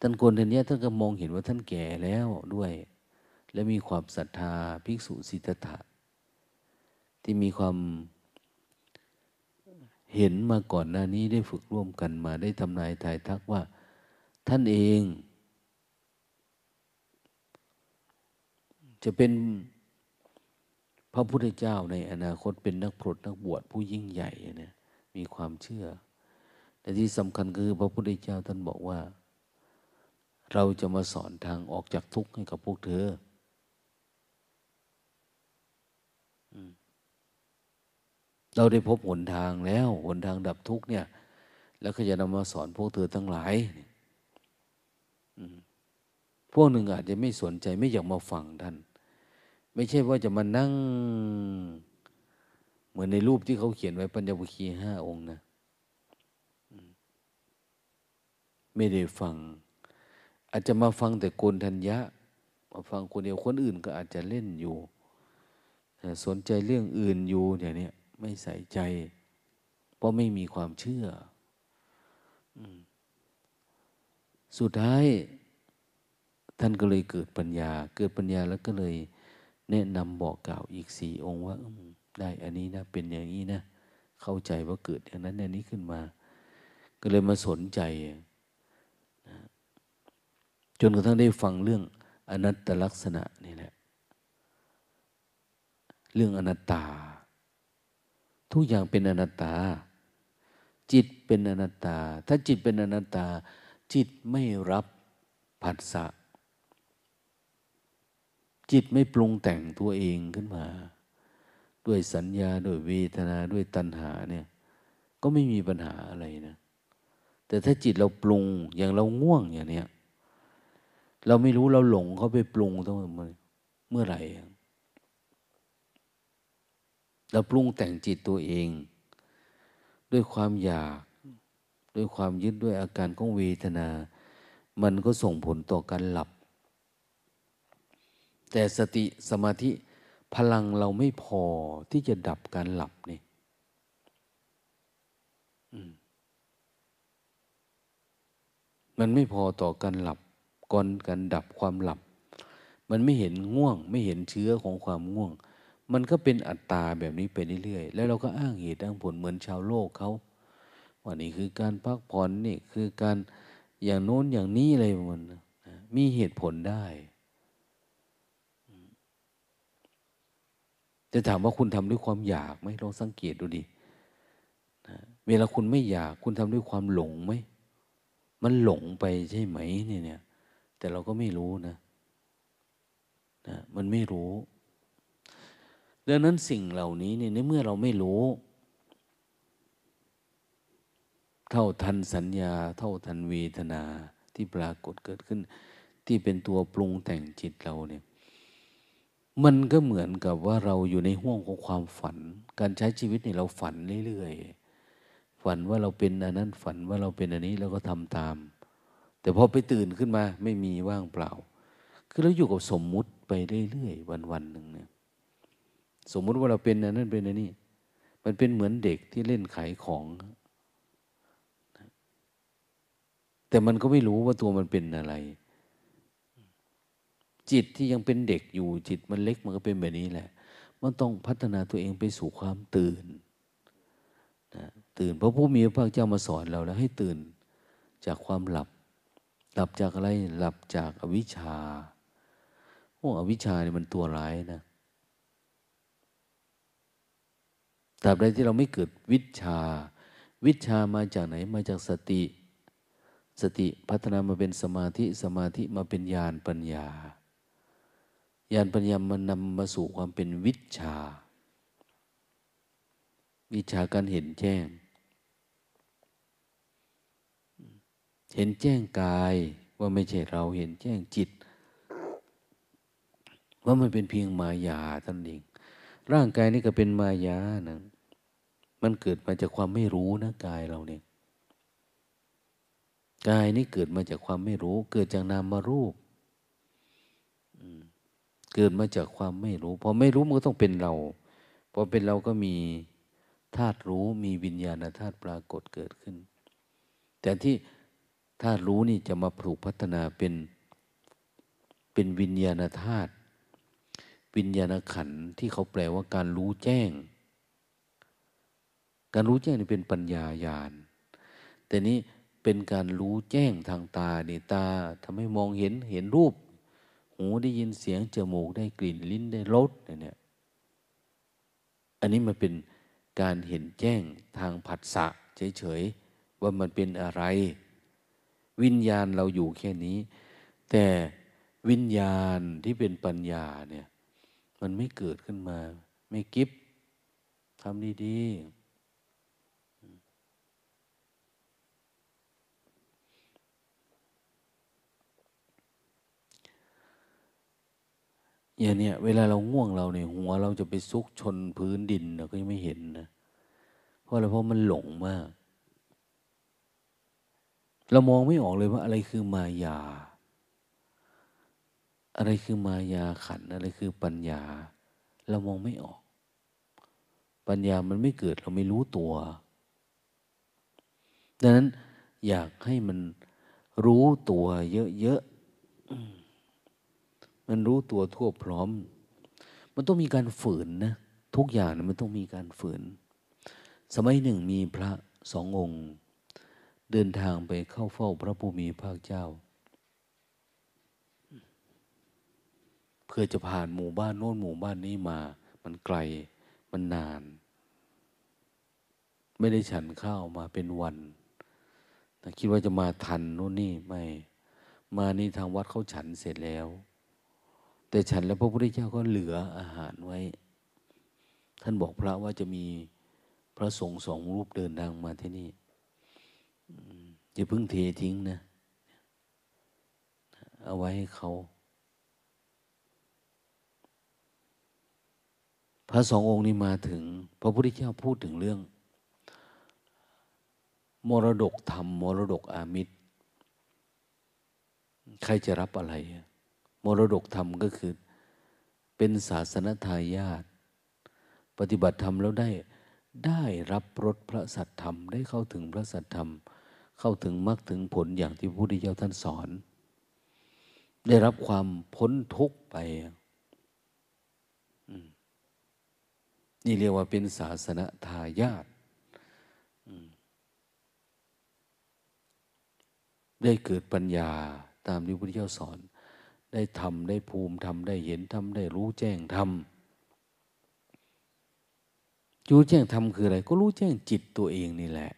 ท่านโกนทัญญะท่านก็มองเห็นว่าท่านแก่แล้วด้วย และมีความศรัทธาภิกษุสิทธัตถะ ที่มีความเห็นมาก่อนหน้านี้ได้ฝึกร่วมกันมาได้ทำนายทายทักว่า ท่านเอง จะเป็นพระพุทธเจ้าในอนาคตเป็นนักพรตนักบวชผู้ยิ่งใหญ่นะมีความเชื่อ แต่ที่สำคัญคือพระพุทธเจ้าท่านบอกว่า เราจะมาสอนทางออกจากทุกข์ให้กับพวกเธอ เราได้พบหนทางแล้วหนทางดับทุกข์เนี่ย แล้วก็จะนำมาสอนพวกเธอทั้งหลายพวกหนึ่งอาจจะไม่สนใจไม่อยากมาฟังท่าน ไม่ใช่ว่าจะมานั่ง เหมือนในรูปที่เขาเขียนไว้ปัญญวุคีห้าองค์นะไม่ได้ฟัง อาจจะมาฟังแต่โกนทัญญะ มาฟังคนเดียวคนอื่นก็อาจจะเล่นอยู่สนใจเรื่องอื่นอยู่อย่างนี้ ไม่ใส่ใจ เพราะไม่มีความเชื่อสุดท้าย ท่านก็เลยเกิดปัญญา เกิดปัญญาแล้วก็เลยแนะนำบอกกล่าวอีกสี่องค์ว่าได้อันนี้นะ เป็นอย่างนี้นะ เข้าใจว่าเกิดอย่างนั้นอย่างนี้ขึ้นมา ก็เลยมาสนใจจนกระทั่งได้ฟังเรื่องอนัตตลักษณะนี่แหละ เรื่องอนัตตา ทุกอย่างเป็นอนัตตา จิตเป็นอนัตตา ถ้าจิตเป็นอนัตตา จิตไม่รับผัสสะจิตไม่ปรุงแต่งตัวเองขึ้นมา ด้วยสัญญาด้วยเวทนาด้วยตัณหาเนี่ย ก็ไม่มีปัญหาอะไรนะ แต่ถ้าจิตเราปรุงอย่างเราง่วงอย่างเนี้ยเราไม่รู้เราหลงเขาไปปรุงต้องเมื่อไหร่ เราปรุงแต่งจิตตัวเอง ด้วยความอยาก ด้วยความยึดด้วยอาการของเวทนา มันก็ส่งผลต่อการหลับ แต่สติสมาธิพลังเราไม่พอที่จะดับการหลับนี่มันไม่พอต่อการหลับก่อนการดับความหลับ มันไม่เห็นง่วง ไม่เห็นเชื้อของความง่วง มันก็เป็นอัตตาแบบนี้ไปเรื่อยๆ แล้วเราก็อ้างเหตุอ้างผลเหมือนชาวโลกเขาว่านี่คือการพักผ่อนนี่คือการอย่างโน้นอย่างนี้อะไรมันมีเหตุผลได้ จะถามว่าคุณทำด้วยความอยากไหมลองสังเกตดูดิเวลาคุณไม่อยากคุณทำด้วยความหลงไหม มันหลงไปใช่ไหมเนี่ยเนี่ยแต่เราก็ไม่รู้นะนะ มันไม่รู้ ดังนั้นสิ่งเหล่านี้เนี่ยในเมื่อเราไม่รู้ เท่าทันสัญญา เท่าทันเวทนาที่ปรากฏเกิดขึ้น ที่เป็นตัวปรุงแต่งจิตเราเนี่ยมันก็เหมือนกับว่าเราอยู่ในห่วงของความฝัน การใช้ชีวิตเนี่ยเราฝันเรื่อยๆฝันว่าเราเป็นอันนั้นฝันว่าเราเป็นอันนี้เราก็ทำตาม แต่พอไปตื่นขึ้นมาไม่มีว่างเปล่า คือเราอยู่กับสมมุติไปเรื่อยๆวันๆหนึ่งเนี่ย สมมุติว่าเราเป็นอันนั้นเป็นอันนี้มันเป็นเหมือนเด็กที่เล่นขายของ แต่มันก็ไม่รู้ว่าตัวมันเป็นอะไร จิตที่ยังเป็นเด็กอยู่จิตมันเล็กมันก็เป็นแบบนี้แหละ มันต้องพัฒนาตัวเองไปสู่ความตื่นนะตื่นเพราะผู้มีพระเจ้ามาสอนเราแล้วให้ตื่นจากความหลับ หลับจากอะไรหลับจากอวิชชาโอ้อวิชชาเนี่ยมันตัวร้ายนะ ตราบใดที่เราไม่เกิดวิชา วิชามาจากไหนมาจากสติ สติพัฒนามาเป็นสมาธิสมาธิมาเป็นญาณปัญญาญาณปัญญามันนำมาสู่ความเป็นวิชา วิชาการเห็นแจ้ง เห็นแจ้งกายว่าไม่ใช่เราเห็นแจ้งจิต ว่ามันเป็นเพียงมายาท่านเอง ร่างกายนี่ก็เป็นมายานะมันเกิดมาจากความไม่รู้นะกายเราเนี่ยกายนี่เกิดมาจากความไม่รู้ เกิดจากนามารูปเกิดมาจากความไม่รู้พอไม่รู้มันก็ต้องเป็นเราพอเป็นเราก็มีธาตุรู้มีวิญญาณธาตุปรากฏเกิดขึ้น แต่ที่ธาตุรู้นี่จะมาผูกพัฒนาเป็นเป็นวิญญาณธาตุ วิญญาณขันที่เขาแปลว่าการรู้แจ้ง การรู้แจ้งนี่เป็นปัญญาญาณ แต่นี้เป็นการรู้แจ้งทางตาเนี่ยตาทำให้มองเห็นเห็นรูป หูได้ยินเสียงจมูกได้กลิ่นลิ้นได้รสเนี่ยอันนี้มันเป็นการเห็นแจ้งทางผัสสะเฉยๆว่ามันเป็นอะไร วิญญาณเราอยู่แค่นี้ แต่วิญญาณที่เป็นปัญญาเนี่ย มันไม่เกิดขึ้นมา ไม่กิฟทำดีๆอย่างเนี้ยเวลาเราง่วงเราเนี่ยหัวเราจะไปซุกชนพื้นดินเราก็ยังไม่เห็นนะ เพราะอะไรเพราะมันหลงมาก เรามองไม่ออกเลยว่าอะไรคือมายา อะไรคือมายาขัน อะไรคือปัญญา เรามองไม่ออก ปัญญามันไม่เกิดเราไม่รู้ตัว ดังนั้นอยากให้มันรู้ตัวเยอะๆ มันรู้ตัวทั่วพร้อม มันต้องมีการฝืนนะ ทุกอย่างนะมันต้องมีการฝืน สมัยหนึ่งมีพระสององค์ เดินทางไปเข้าเฝ้าพระภูมิภาคเจ้า พื่อจะผ่านหมู่บ้านโน้นหมู่บ้านนี้มา มันไกลมันนาน ไม่ได้ฉันข้าวมาเป็นวันคิดว่าจะมาทันโน่นนี่ไม่ มานี่ทางวัดเขาฉันเสร็จแล้ว แต่ฉันแล้วพระพุทธเจ้าก็เหลืออาหารไว้ ท่านบอกพระว่าจะมีพระสงฆ์สองรูปเดินทางมาที่นี่อย่าเพิ่งเททิ้งนะ เอาไว้ให้เขา พระสององค์นี้มาถึง พระพุทธเจ้าพูดถึงเรื่อง มรดกธรรม มรดกอามิตร ใครจะรับอะไร มรดกธรรมก็คือ เป็นศาสนทายาทปฏิบัติธรรมแล้วได้ได้รับรสพระสัทธรรม ได้เข้าถึงพระสัทธรรม เข้าถึงมรรคถึงผลอย่างที่พระพุทธเจ้าท่านสอน ได้รับความพ้นทุกข์ไป นี่เรียกว่าเป็นศาสนทายาทได้เกิดปัญญาตามที่พระพุทธเจ้าสอน ได้ทำได้ภูมิทำได้เห็นทำได้รู้แจ้งทำรู้แจ้งทำคืออะไร ก็รู้แจ้งจิตตัวเองนี่แหละ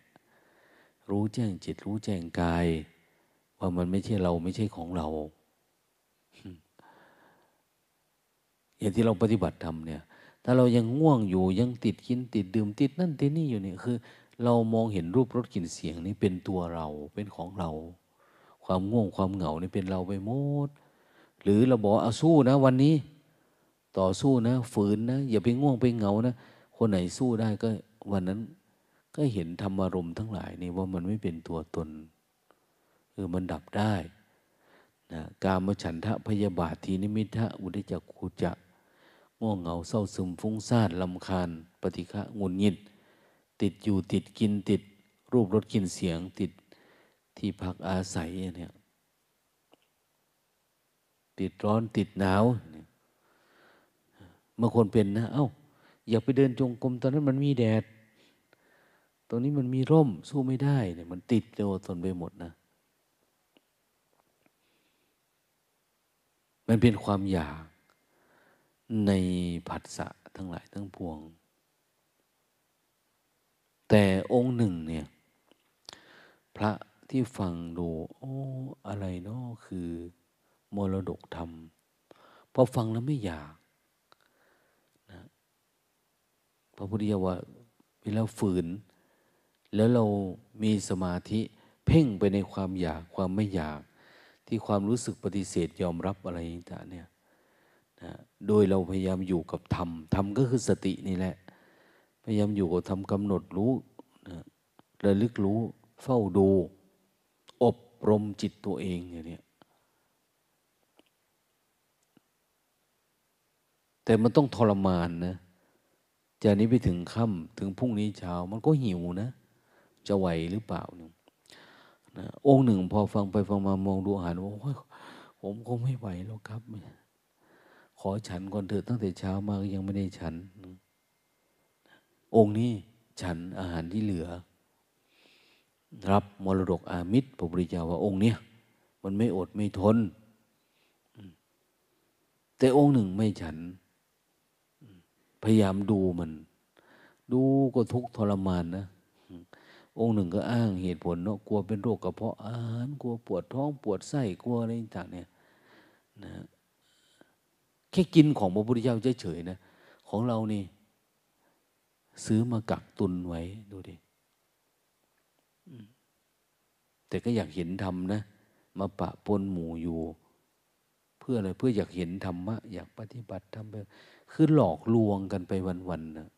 รู้แจ้งจิต รู้แจ้งกาย ว่ามันไม่ใช่เราไม่ใช่ของเราอย่างที่เราปฏิบัติทำเนี่ย ถ้าเรายังง่วงอยู่ยังติดกินติดดื่มติดนั่นติดนี่อยู่เนี่ยคือ เรามองเห็นรูปรสกลิ่นเสียงนี่เป็นตัวเราเป็นของเรา ความง่วงความเหงานี่เป็นเราไปหมดหรือเราบอกเอาสู้นะ วันนี้ ต่อสู้นะ ฝืนนะ อย่าไปง่วงไปเหงานะ คนไหนสู้ได้ก็วันนั้น ก็เห็นธรรมารมทั้งหลายนี่ว่ามันไม่เป็นตัวตนเออมันดับได้นะการมฉันทะพยาบาททีนิมิทะอุดจักขุจะ ง่วงเหงาเศร้าซึมฟุ้งซ่านลำคาญ ปฏิฆะงุนงิด ติดอยู่ติดกินติด รูปรสกลิ่นเสียงติดที่พักอาศัยเนี่ยติดร้อนติดหนาวบางคนเป็นนะ เอา้า อยากไปเดินจงกรมตอนนั้นมันมีแดด ตรงนี้มันมีร่มสู้ไม่ได้เนี่ยมันติดโดทนไปหมดนะ มันเป็นความอยาก ในผัสสะทั้งหลายทั้งปวง แต่องค์หนึ่งเนี่ย พระที่ฟังดูโอ้อะไรเนาะคือมรดกธรรมพอฟังแล้วไม่อยากนะพระพุทธเจ้าว่าเวลาฝืน แล้วเรามีสมาธิเพ่งไปในความอยากความไม่อยาก ที่ความรู้สึกปฏิเสธยอมรับอะไรต่างเนี่ย นะโดยเราพยายามอยู่กับธรรม ธรรมก็คือสตินี่แหละ พยายามอยู่กับธรรมกำหนดรู้นะระลึกรู้เฝ้าดู อบรมจิตตัวเองอย่างนี้แต่มันต้องทรมานนะจากนี้ไปถึงค่ำถึงพรุ่งนี้เช้ามันก็หิวนะ จะไหวหรือเปล่าเนี่ยนะองค์หนึ่งพอฟังไปฟังมามองดูอาหารว่าผมคงไม่ไหวแล้วครับ ขอฉันก่อนเถิดตั้งแต่เช้ามากยังไม่ได้ฉัน องค์นี้ฉันอาหารที่เหลือ รับมรดกอามิตรพระพุทธเจ้าว่าองค์เนี้ยมันไม่อดไม่ทน แต่องค์หนึ่งไม่ฉัน พยายามดูมัน ดูก็ทุกทรมานนะองค์หนึ่งก็อ้างเหตุผลเนาะกลัวเป็นโรคกระเพาะอาหารกลัวปวดท้องปวดไส้กลัวอะไรต่างเนี่ยนะ แค่กินของพระพุทธเจ้าเฉยๆนะ ของเรานี่ ซื้อมากักตุนไว้ดูดิแต่ก็อยากเห็นธรรมนะ มาปะปนหมู่อยู่ เพื่ออะไรเพื่ออยากเห็นธรรมะ อยากปฏิบัติทำไปคือหลอกลวงกันไปวันๆนะ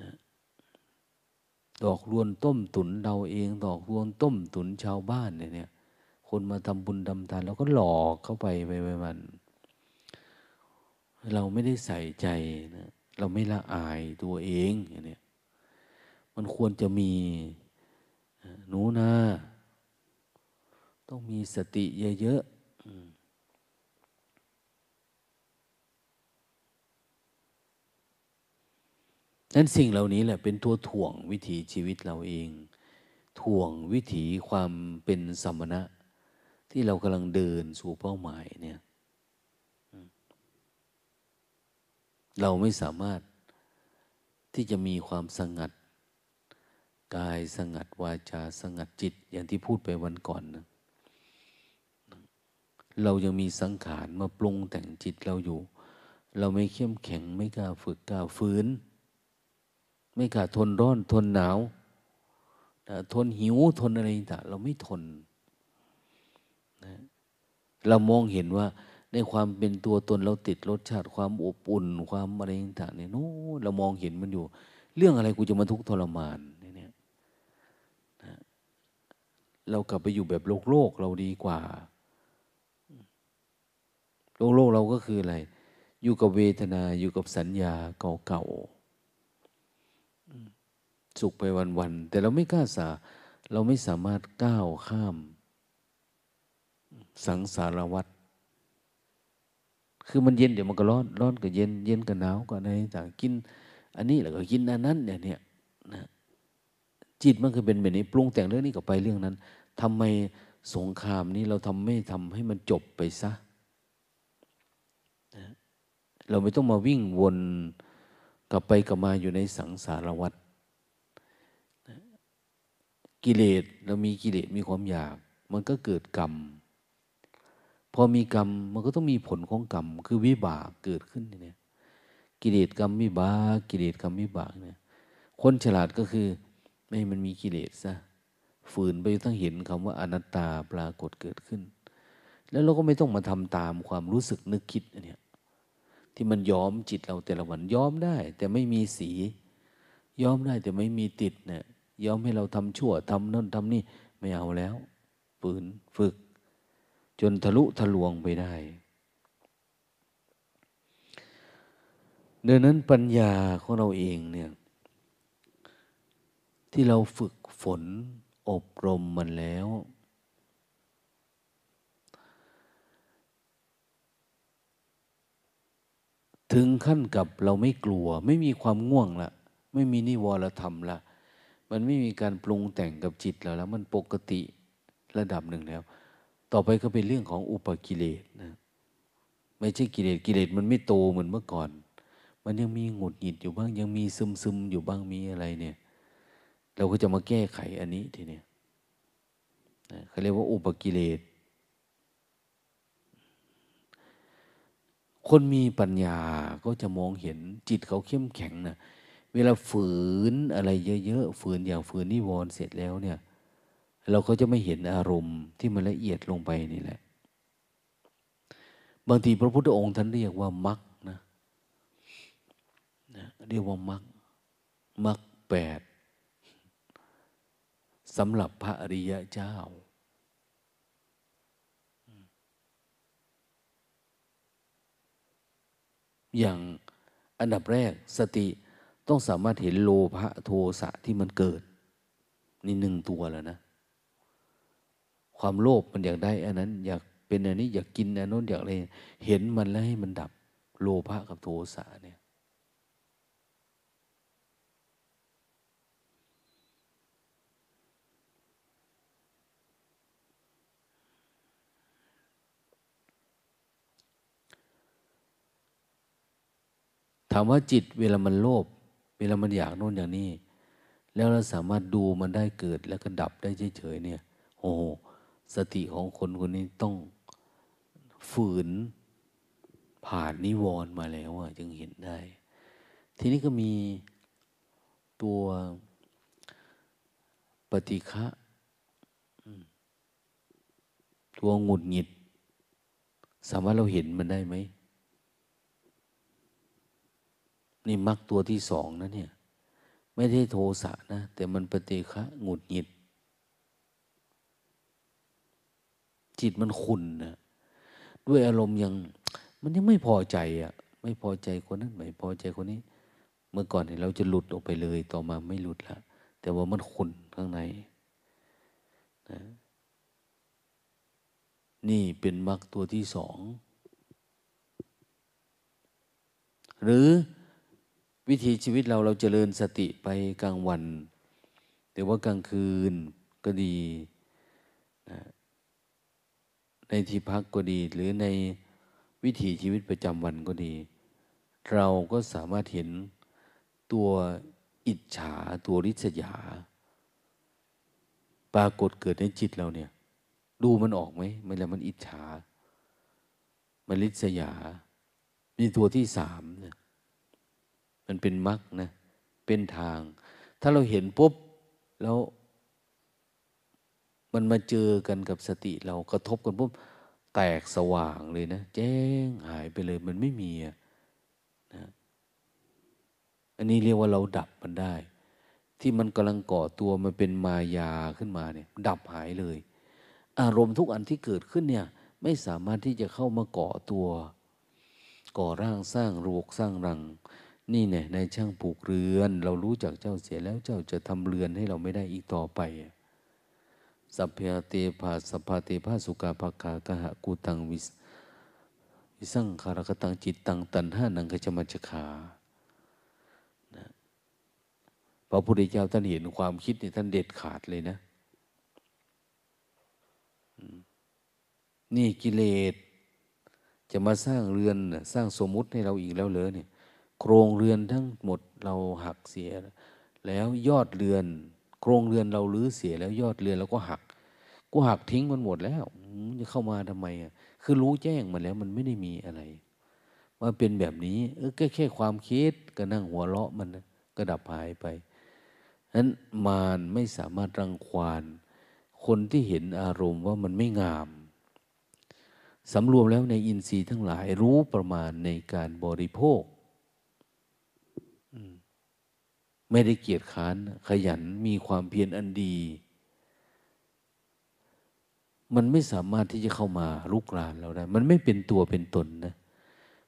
นะดอกลวนต้มตุนเราเอง ดอกลวนต้มตุนชาวบ้านเนี่ย คนมาทำบุญทำทานเราก็หลอกเข้าไปไปไปมัน เราไม่ได้ใส่ใจนะเราไม่ละอายตัวเองอย่างนี้มันควรจะมีหนูนาต้องมีสติเยอะๆนั้นสิ่งเหล่านี้แหละเป็นตัวถ่วงวิถีชีวิตเราเอง ถ่วงวิถีความเป็นสมณะ ที่เรากำลังเดินสู่เป้าหมายเนี่ย เราไม่สามารถที่จะมีความสงัด กายสงัดวาจาสงัดจิต อย่างที่พูดไปวันก่อนนะเรายังมีสังขารมาปรุงแต่งจิตเราอยู่ เราไม่เข้มแข็งไม่กล้าฝึกกล้าฝืน ไม่กล้าทนร้อนทนหนาว ทนหิวทนอะไรต่างเราไม่ทนนะเรามองเห็นว่า ในความเป็นตัวตนเราติดรสชาติความอบอุ่น ความอะไรต่างๆเนี่ยโน้เรามองเห็นมันอยู่ เรื่องอะไรกูจะมาทุกข์ทรมานเนี่ยนะเรากลับไปอยู่แบบโลกโลกเราดีกว่า โลกโลกเราก็คืออะไร อยู่กับเวทนาอยู่กับสัญญาเก่าๆสุขไปวันๆแต่เราไม่กล้าสาเราไม่สามารถก้าวข้าม สังสารวัฏ คือมันเย็นเดี๋ยวมันก็ร้อน ร้อนก็เย็น เย็นก็หนาวก็อะไรต่างกิน อันนี้แล้วก็กินอันนั้นเนี่ยเนี่ยนะจิตมันคือเป็นแบบนี้ปรุงแต่งเรื่องนี้ก็ไปเรื่องนั้นทำไมสงครามนี้เราทำไม่ทำให้มันจบไปซะนะเราไม่ต้องมาวิ่งวนกลับไปกลับมาอยู่ในสังสารวัฏกิเลสเรามีกิเลสมีความอยาก มันก็เกิดกรรม อมีกรรมมันก็ต้องมีผลของกรรม คือวิบากเกิดขึ้นเนี่ยกิเลสกรรมวิบากกิเลสกรรมวิบากเนี่ยคนฉลาดก็คือ ไม่มันมีกิเลสซะฝืนไปต้องเห็นคำว่าอนัตตาปรากฏเกิดขึ้น แล้วเราก็ไม่ต้องมาทำตามความรู้สึกนึกคิดอันเนี้ยที่มันย้อมจิตเราแต่ละวันย้อมได้ แต่ไม่มีสีย้อมได้แต่ไม่มีติดเนี่ยย้อมให้เราทำชั่วทำนั่นทำนี่ไม่เอาแล้ว ฝืนฝึก จนทะลุทะลวงไปได้ดังนั้นปัญญาของเราเองเนี่ย ที่เราฝึกฝนอบรมมันแล้ว ถึงขั้นกับเราไม่กลัว ไม่มีความง่วงละไม่มีนิวรธรรมละมันไม่มีการปรุงแต่งกับจิตเราแล้ว มันปกติระดับหนึ่งแล้ว ต่อไปก็เป็นเรื่องของอุปกิเลสนะไม่ใช่กิเลสกิเลสมันไม่โตเหมือนเมื่อก่อน มันยังมีหงุดหงิดอยู่บ้าง ยังมีซึมซึมอยู่บ้างมีอะไรเนี่ย เราก็จะมาแก้ไขอันนี้ทีเนี้ยเขาเรียกว่าอุปกิเลสคนมีปัญญาก็จะมองเห็นจิตเขาเข้มแข็งนะเวลาฝืนอะไรเยอะๆฝืนอย่างฝืนนิวรณ์เสร็จแล้วเนี่ย เราก็จะไม่เห็นอารมณ์ที่มันละเอียดลงไปนี่แหละ บางทีพระพุทธองค์ท่านเรียกว่ามักนะนะ เรียกว่ามักมักแปดสำหรับพระอริยะเจ้า อย่างอันดับแรกสติต้องสามารถเห็นโลภะโทสะที่มันเกิด นี่หนึ่งตัวแล้วนะ ความโลภมันอยากได้อันนั้น อยากเป็นอันนี้อยากกินอันโน้นอยากอะไรเห็นมันแล้วให้มันดับ โลภะกับโทสะเนี่ย ถามว่าจิตเวลามันโลภเวลามันอยากโน่นอย่างนี้ แล้วเราสามารถดูมันได้เกิดแล้วก็ดับได้เฉยๆเนี่ย โอ้ สติของคนคนนี้ต้องฝืนผ่านนิวรณ์มาแล้วจึงเห็นได้ ทีนี้ก็มีตัวปฏิฆะตัวหงุดหงิด สามารถเราเห็นมันได้ไหม นี่มักตัวที่สองนะเนี่ย ไม่ได้โทสะนะ แต่มันปฏิฆะหงุดหงิด จิตมันขุนนะด้วยอารมณ์ยัง มันยังไม่พอใจอะ ไม่พอใจคนนั้นไม่พอใจคนนี้ เมื่อก่อนเนี่ยเราจะหลุดออกไปเลย ต่อมาไม่หลุดละแต่ว่ามันขุนข้างในนะนี่เป็นมรรคตัวที่สอง หรือวิธีชีวิตเราเราจเจริญสติไปกลางวัน แต่ว่ากลางคืนก็ดีนะ ในที่พักก็ดี หรือในวิถีชีวิตประจำวันก็ดี เราก็สามารถเห็นตัวอิจฉาตัวริษยา ปรากฏเกิดในจิตเราเนี่ย ดูมันออกไหมเมื่อไรมันอิจฉา มันริษยา มีตัวที่สามเนี่ยมันเป็นมรรคนะ เป็นทาง ถ้าเราเห็นปุ๊บแล้ว มันมาเจอกันกับสติเรากระทบกันปุ๊บแตกสว่างเลยนะ แจ้งหายไปเลยมันไม่มีนะอันนี้เรียกว่าเราดับมันได้ ที่มันกำลังก่อตัวมันเป็นมายาขึ้นมาเนี่ย ดับหายเลย อารมณ์ทุกอันที่เกิดขึ้นเนี่ย ไม่สามารถที่จะเข้ามาก่อตัว ก่อร่างสร้างรูกสร้างรัง นี่เนี่ยในช่างปลูกเรือน เรารู้จักเจ้าเสียแล้วเจ้าจะทำเรือนให้เราไม่ได้อีกต่อไป สัพเพเตภาสัพพเตภาสุกาภากากะหะกูตังวิสวิสังขารกตังจิตตังตันห้านังกจมัจขานะพระพุทธเจ้าท่านเห็นความคิดนี่ท่านเด็ดขาดเลยนะ นี่กิเลสจะมาสร้างเรือนสร้างสมมุติให้เราอีกแล้วเลยเนี่ย โครงเรือนทั้งหมดเราหักเสีย แล้วยอดเรือน โครงเรือนเราลื้อเสียแล้วยอดเรือนเราก็หักกูหักทิ้งมันหมดแล้วจะเข้ามาทำไมอะคือรู้แจ้งมาแล้วมันไม่ได้มีอะไรว่าเป็นแบบนี้เออแค่แค่ความคิดก็นั่งหัวเราะมันก็ดับหายไปนั้นมารไม่สามารถรังควาน คนที่เห็นอารมณ์ว่ามันไม่งามสำรวมแล้วในอินทรีย์ทั้งหลายรู้ประมาณในการบริโภค ไม่ได้เกียจค้าน ขยันมีความเพียรอันดี มันไม่สามารถที่จะเข้ามาลุกรานเราได้ มันไม่เป็นตัวเป็นตนนะ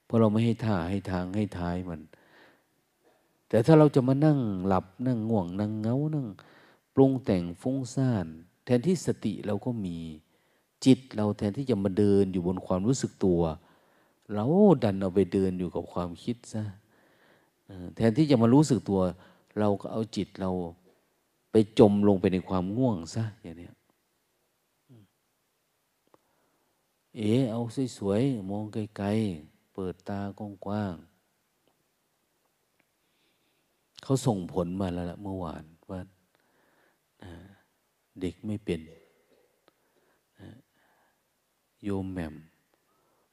เพราะเราไม่ให้ท่าให้ทางให้ท้ายมัน แต่ถ้าเราจะมานั่งหลับนั่งง่วงนั่งเงา นั่ง ปรุงแต่งฟุ้งซ่าน แทนที่สติเราก็มีจิตเราแทนที่จะมาเดินอยู่บนความรู้สึกตัว เราดันเอาไปเดินอยู่กับความคิดซะแทนที่จะมารู้สึกตัว เราก็เอาจิตเราไปจมลงไปในความง่วงซะอย่างนี้เอ๋เอาสวยๆมองไกลๆเปิดตากว้างๆเขาส่งผลมาแล้วละเมื่อวานว่าเด็กไม่เป็นโยมแหม่ม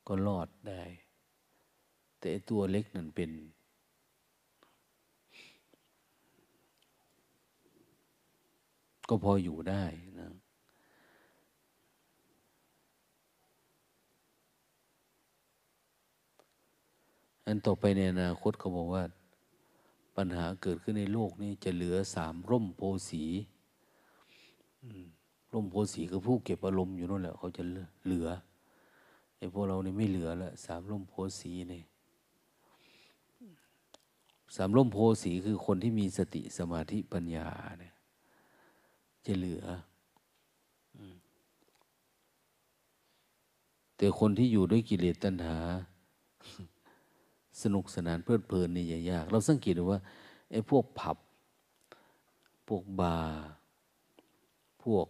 ก็รอดได้ แต่ตัวเล็กนั่นเป็น ก็พออยู่ได้นะอันต่อไปในอนาคตเขาบอกว่า ปัญหาเกิดขึ้นในโลกนี้จะเหลือสามร่มโพสีร่มโพสีคือผู้เก็บอารมณ์อยู่นั่นแหละ เขาจะเหลือไอ้พวกเราเนี่ไม่เหลือละสามร่มโพสีเนี่ยสามร่มโพสีคือคนที่มีสติสมาธิปัญญาเนี่ย จะเหลือแต่คนที่อยู่ด้วยกิเลสตัณหา สนุกสนานเพลิดเพลินนี่อย่ายาก เราสังเกตดูว่าไอ้พวกผับ พวกบาร์พวก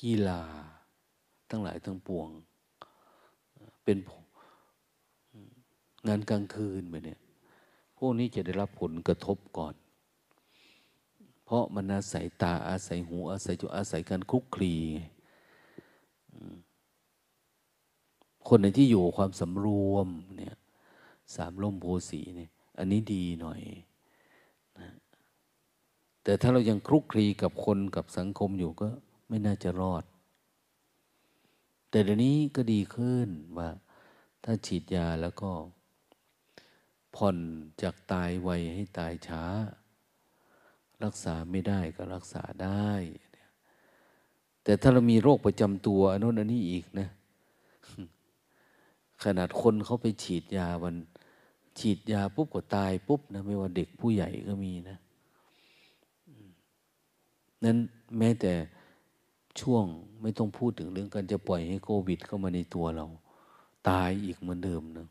กีฬา ทั้งหลายทั้งปวง เป็นงานกลางคืนไปเนี่ย พวกนี้จะได้รับผลกระทบก่อนเพ ราะมันอาศัยตาอาศัยหูอาศัยจุอาศัยการคุกคลีคนในที่อยู่ความสำรวมเนี่ยสามล่มโพสีเนี่ยอันนี้ดีหน่อยนะแต่ถ้าเรายังคลุกคลีกับคนกับสังคมอยู่ก็ไม่น่าจะรอด แต่เดี๋ยวนี้ก็ดีขึ้นว่า ถ้าฉีดยาแล้วก็ ผ่อนจากตายไวให้ตายช้า รักษาไม่ได้ก็รักษาได้ แต่ถ้าเรามีโรคประจำตัวอันนู้นอันนี้อีกนะ ขนาดคนเขาไปฉีดยาวัน ฉีดยาปุ๊บก็ตายปุ๊บนะไม่ว่าเด็กผู้ใหญ่ก็มีนะนั้นแม้แต่ช่วงไม่ต้องพูดถึงเรื่องการจะปล่อยให้โควิดเข้ามาในตัวเรา ตายอีกเหมือนเดิมนะ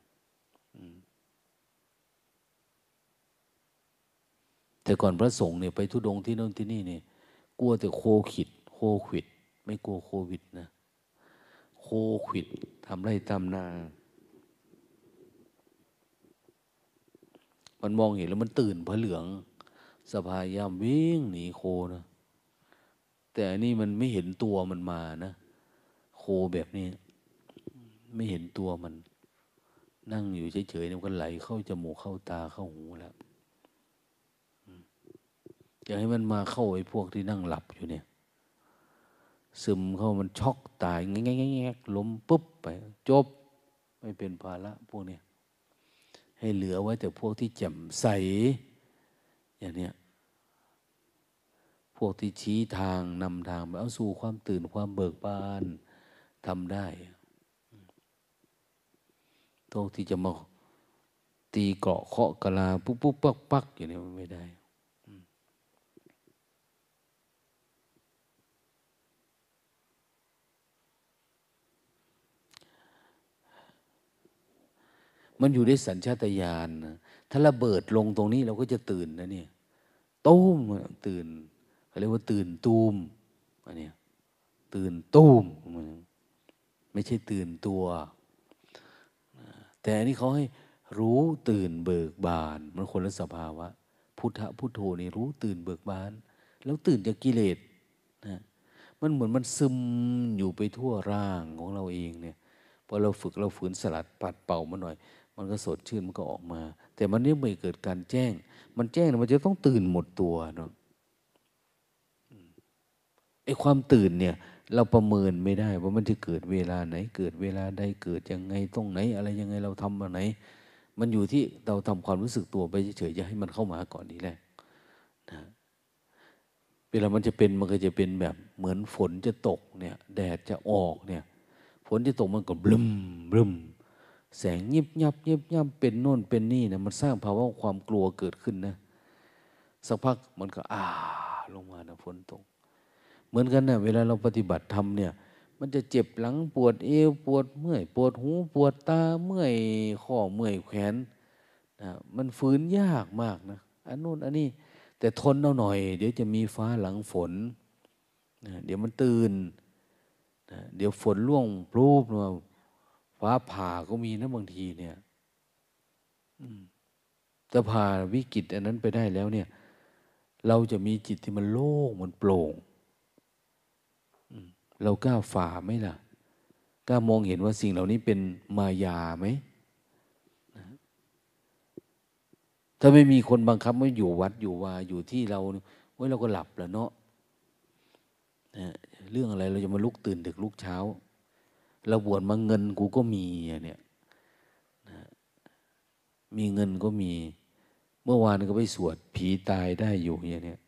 แต่ก่อนพระสงฆ์เนี่ยไปทุดงที่โน่นที่นี่เนี่ยกลัวแต่โคขิด โคขิด ไม่กลัวโควิดนะ โคขิดทำไรตามนา มันมองเห็นแล้วมันตื่นพระเหลืองสภายามวิ่งหนีโคนะแต่อันนี้มันไม่เห็นตัวมันมานะ โคแบบนี้ ไม่เห็นตัวมัน นั่งอยู่เฉยๆมันก็ไหลเข้าจมูกเข้าตาเข้าหูแล้ว อย่าให้มันมาเข้าไอ้พวกที่นั่งหลับอยู่เนี่ย ซึมเข้ามันช็อกตายแง่ๆๆล้มปุ๊บไป จบ ไม่เป็นภาระพวกเนี้ยให้เหลือไว้แต่พวกที่แจ่มใส อย่างเนี้ยพวกที่ชี้ทางนำทางไปเอาสู่ความตื่นความเบิกบานทำได้พวกที่จะมาตีเกาะเคาะกะลาปุ๊บปุ๊บปักปักอย่างนี้มันไม่ได้ มันอยู่ในสัญชาตญาณนะถ้าระเบิดลงตรงนี้เราก็จะตื่นนะเนี่ยตุ้มตื่นเขาเรียกว่าตื่นตูมอันนี้ตื่นตุ้มไม่ใช่ตื่นตัว แต่อันนี้เขาให้รู้ตื่นเบิกบานมันคนละสภาวะ พุทธพุทโธนี่รู้ตื่นเบิกบาน แล้วตื่นจากกิเลสนะมันเหมือนมันซึมอยู่ไปทั่วร่างของเราเองเนี่ยพอเราฝึกเราฝืนสลัดปัดเป่ามาหน่อย มันก็สดชื่นมันก็ออกมา แต่มันนี่ไม่เกิดการแจ้ง มันแจ้งมันจะต้องตื่นหมดตัวเนาะไอ้ความตื่นเนี่ย เราประเมินไม่ได้ว่ามันจะเกิดเวลาไหน เกิดเวลาใดเกิดยังไงตรงไหน อะไรยังไงเราทำมาไหนมันอยู่ที่เราทำความรู้สึกตัวไปเฉยๆจะให้มันเข้ามาก่อนนี้แหละนะเวลามันจะเป็นมันก็จะเป็นแบบเหมือนฝนจะตกเนี่ย แดดจะออกเนี่ย ฝนจะตกมันก็บลึมบลึม แสงยิบยับยิบยับเป็นโน่นเป็นนี่นะมันสร้างภาวะความกลัวเกิดขึ้นนะสักพักมันก็อ่าลงมานะฝนตก เหมือนกันนะเวลาเราปฏิบัติธรรมเนี่ย มันจะเจ็บหลังปวดเอวปวดเมื่อย ปวดหูปวดตาเมื่อยข้อเมื่อยแขนนะมันฟื้นยากมากนะอันนู้นอันนี้ แต่ทนเอาหน่อย เดี๋ยวจะมีฟ้าหลังฝนนะเดี๋ยวมันตื่นนะเดี๋ยวฝนร่วงปลูบมา ฟ้าผ่าก็มีนะบางทีเนี่ยแต่ผ่าวิกฤตอันนั้นไปได้แล้วเนี่ย เราจะมีจิตที่มันโล่งมันโปร่งเรากล้าฝ่าไหมล่ะกล้ามองเห็นว่าสิ่งเหล่านี้เป็นมายาไหมถ้าไม่มีคนบังคับไม่อยู่วัดอยู่วาอยู่ที่เราไว้เราก็หลับแล้วเนาะเรื่องอะไรเราจะมาลุกตื่นดึกลุกเช้า เราบวชมาเงินกูก็มีเนี่ยมีเงินก็มี เมื่อวานก็ไปสวด ผีตายได้อยู่อย่างเนี้ย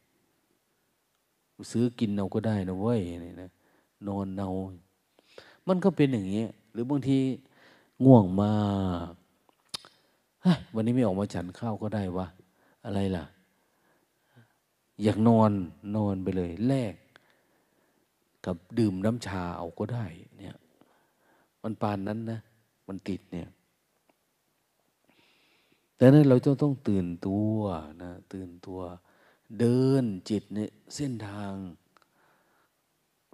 ซื้อกินเอาก็ได้นะเว้ยนี่นะนอนเนามันก็เป็นอย่างเงี้ยหรือบางทีง่วงมากวันนี้ไม่ออกมาฉันข้าวก็ได้วะอะไรล่ะ อยากนอนนอนไปเลย แลกกับดื่มน้ำชาเอาก็ได้ เนี่ย มันปานนั้นนะ มันติดเนี่ยดังนั้นเราต้องต้องตื่นตัวนะ ตื่นตัว เดินจิตเนี่ยเส้นทาง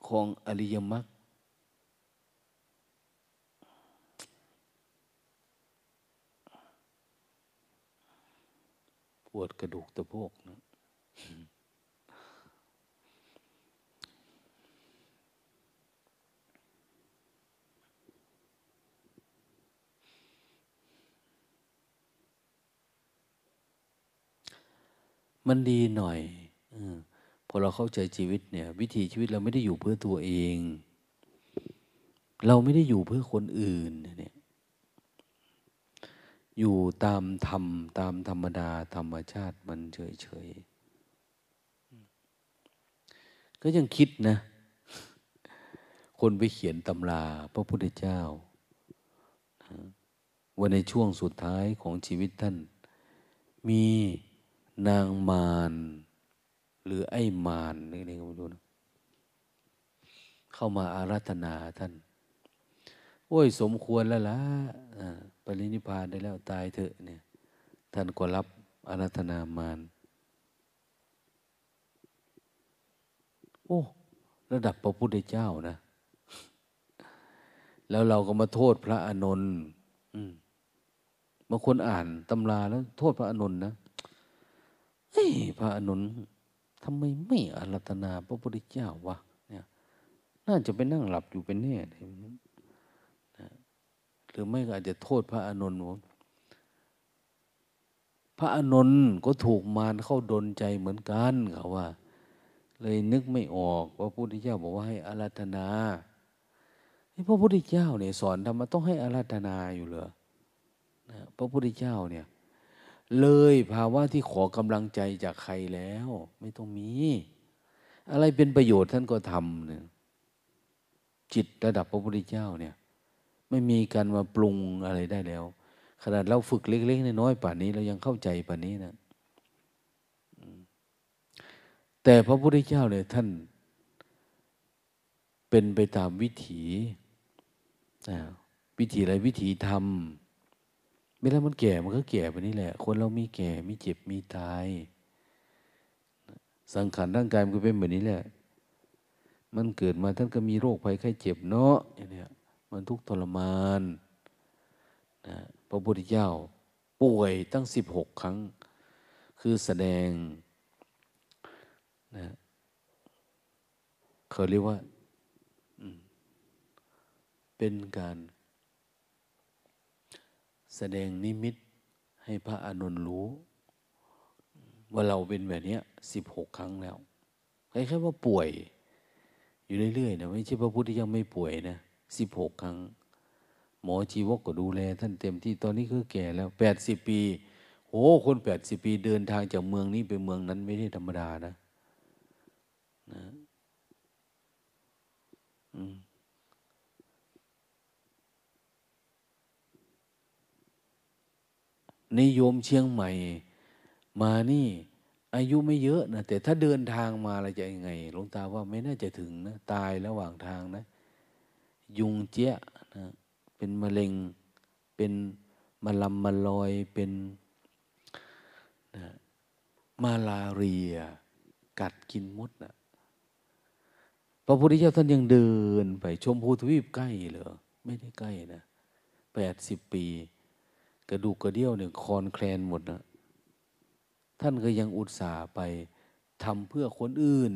ของอริยมรรคปวดกระดูกตะโพกนะ มันดีหน่อยอพอเราเข้าใจชีวิตเนี่ย วิถีชีวิตเราไม่ได้อยู่เพื่อตัวเอง เราไม่ได้อยู่เพื่อคนอื่นเนี่ยอยู่ตามธรรมตามธรรมดาธรรมชาติมันเฉยๆก็ยังคิดนะ คนไปเขียนตำราพระพุทธเจ้าว่าในช่วงสุดท้ายของชีวิตท่าน มี นางมารหรือไอ้มารนี่อะไรก็ไม่รู้นะเข้ามาอาราธนาท่าน โอ้ยสมควรแล้วล่ะปรินิพานได้แล้วตายเถอะเนี่ย ท่านก็รับอาราธนามารโอ้ระดับพระพุทธเจ้านะ แล้วเราก็มาโทษพระอานนท์บางคนอ่านตำราแล้ว โทษพระอานนท์นะ เฮ้ยพระอนุนทำไมไม่อารัตนาพระพุทธเจ้าวะเนี่ย น่าจะไปนั่งหลับอยู่เป็นแน่หรือไม่ก็อาจจะโทษพระอนุนพระอนุนก็ถูกมารเข้าดนใจเหมือนกันเขาว่า เลยนึกไม่ออกว่าพระพุทธเจ้าบอกว่าให้อารัตนาพระพุทธเจ้าเนี่ยสอนทำไมะต้องให้อารัตนาอยู่เหรอพระพุทธเจ้าเนี่ย เลยภาวะที่ขอกำลังใจจากใครแล้ว ไม่ต้องมี อะไรเป็นประโยชน์ท่านก็ทำเนี่ยจิตระดับพระพุทธเจ้าเนี่ย ไม่มีการมาปรุงอะไรได้แล้ว ขนาดเราฝึกเล็ก ๆ น้อยๆป่านนี้เรายังเข้าใจป่านนี้นะแต่พระพุทธเจ้าเนี่ยท่าน เป็นไปตามวิถีวิถีอะไรวิถีธรรม เวลามันแก่มันก็แก่ไปนี่แหละ คนเรามีแก่มีเจ็บมีตาย สังขารร่างกายมันก็เป็นแบบนี้แหละ มันเกิดมาท่านก็มีโรคภัยไข้เจ็บเนาะอย่างนี้มันทุกข์ทรมานนะพระพุทธเจ้าป่วยตั้งสิบหกครั้ง คือแสดงนะเขาเรียกว่าเป็นการ แสดงนิมิตให้พระอนุนรู้ ว่าเราเป็นแบบนี้สิบหกครั้งแล้วคล้ายๆว่าป่วย อยู่เรื่อยๆนะไม่ใช่พระพุทธเจ้าไม่ป่วยนะสิบหกครั้ง หมอจีวกก็ดูแล ท่านเต็มที่ตอนนี้คือแก่แล้วแปดสิบปีโอ้คนแปดสิบปีเดินทางจากเมืองนี้ไปเมืองนั้นไม่ได้ธรรมดานะนะ อืม ในิยมเชียงใหม่ มานี่ อายุไม่เยอะนะแต่ถ้าเดินทางมาเราจะยังไงหลวงตาว่าไม่น่าจะถึงนะตายระหว่างทางนะ ยุงเจี๊ยนะเป็นมะเร็งเป็นมะลำมะลอยเป็นนะมาลาเรีย กัดกินมดนะพระพุทธเจ้าท่านยังเดินไปชมพูทวีปใกล้เหรอไม่ได้ใกล้นะแปดสิบปี กระดูกกระเดี่ยวเนี่ยคอนแคลนหมดนะท่านก็ยังอุตส่าห์ไปทำเพื่อคนอื่น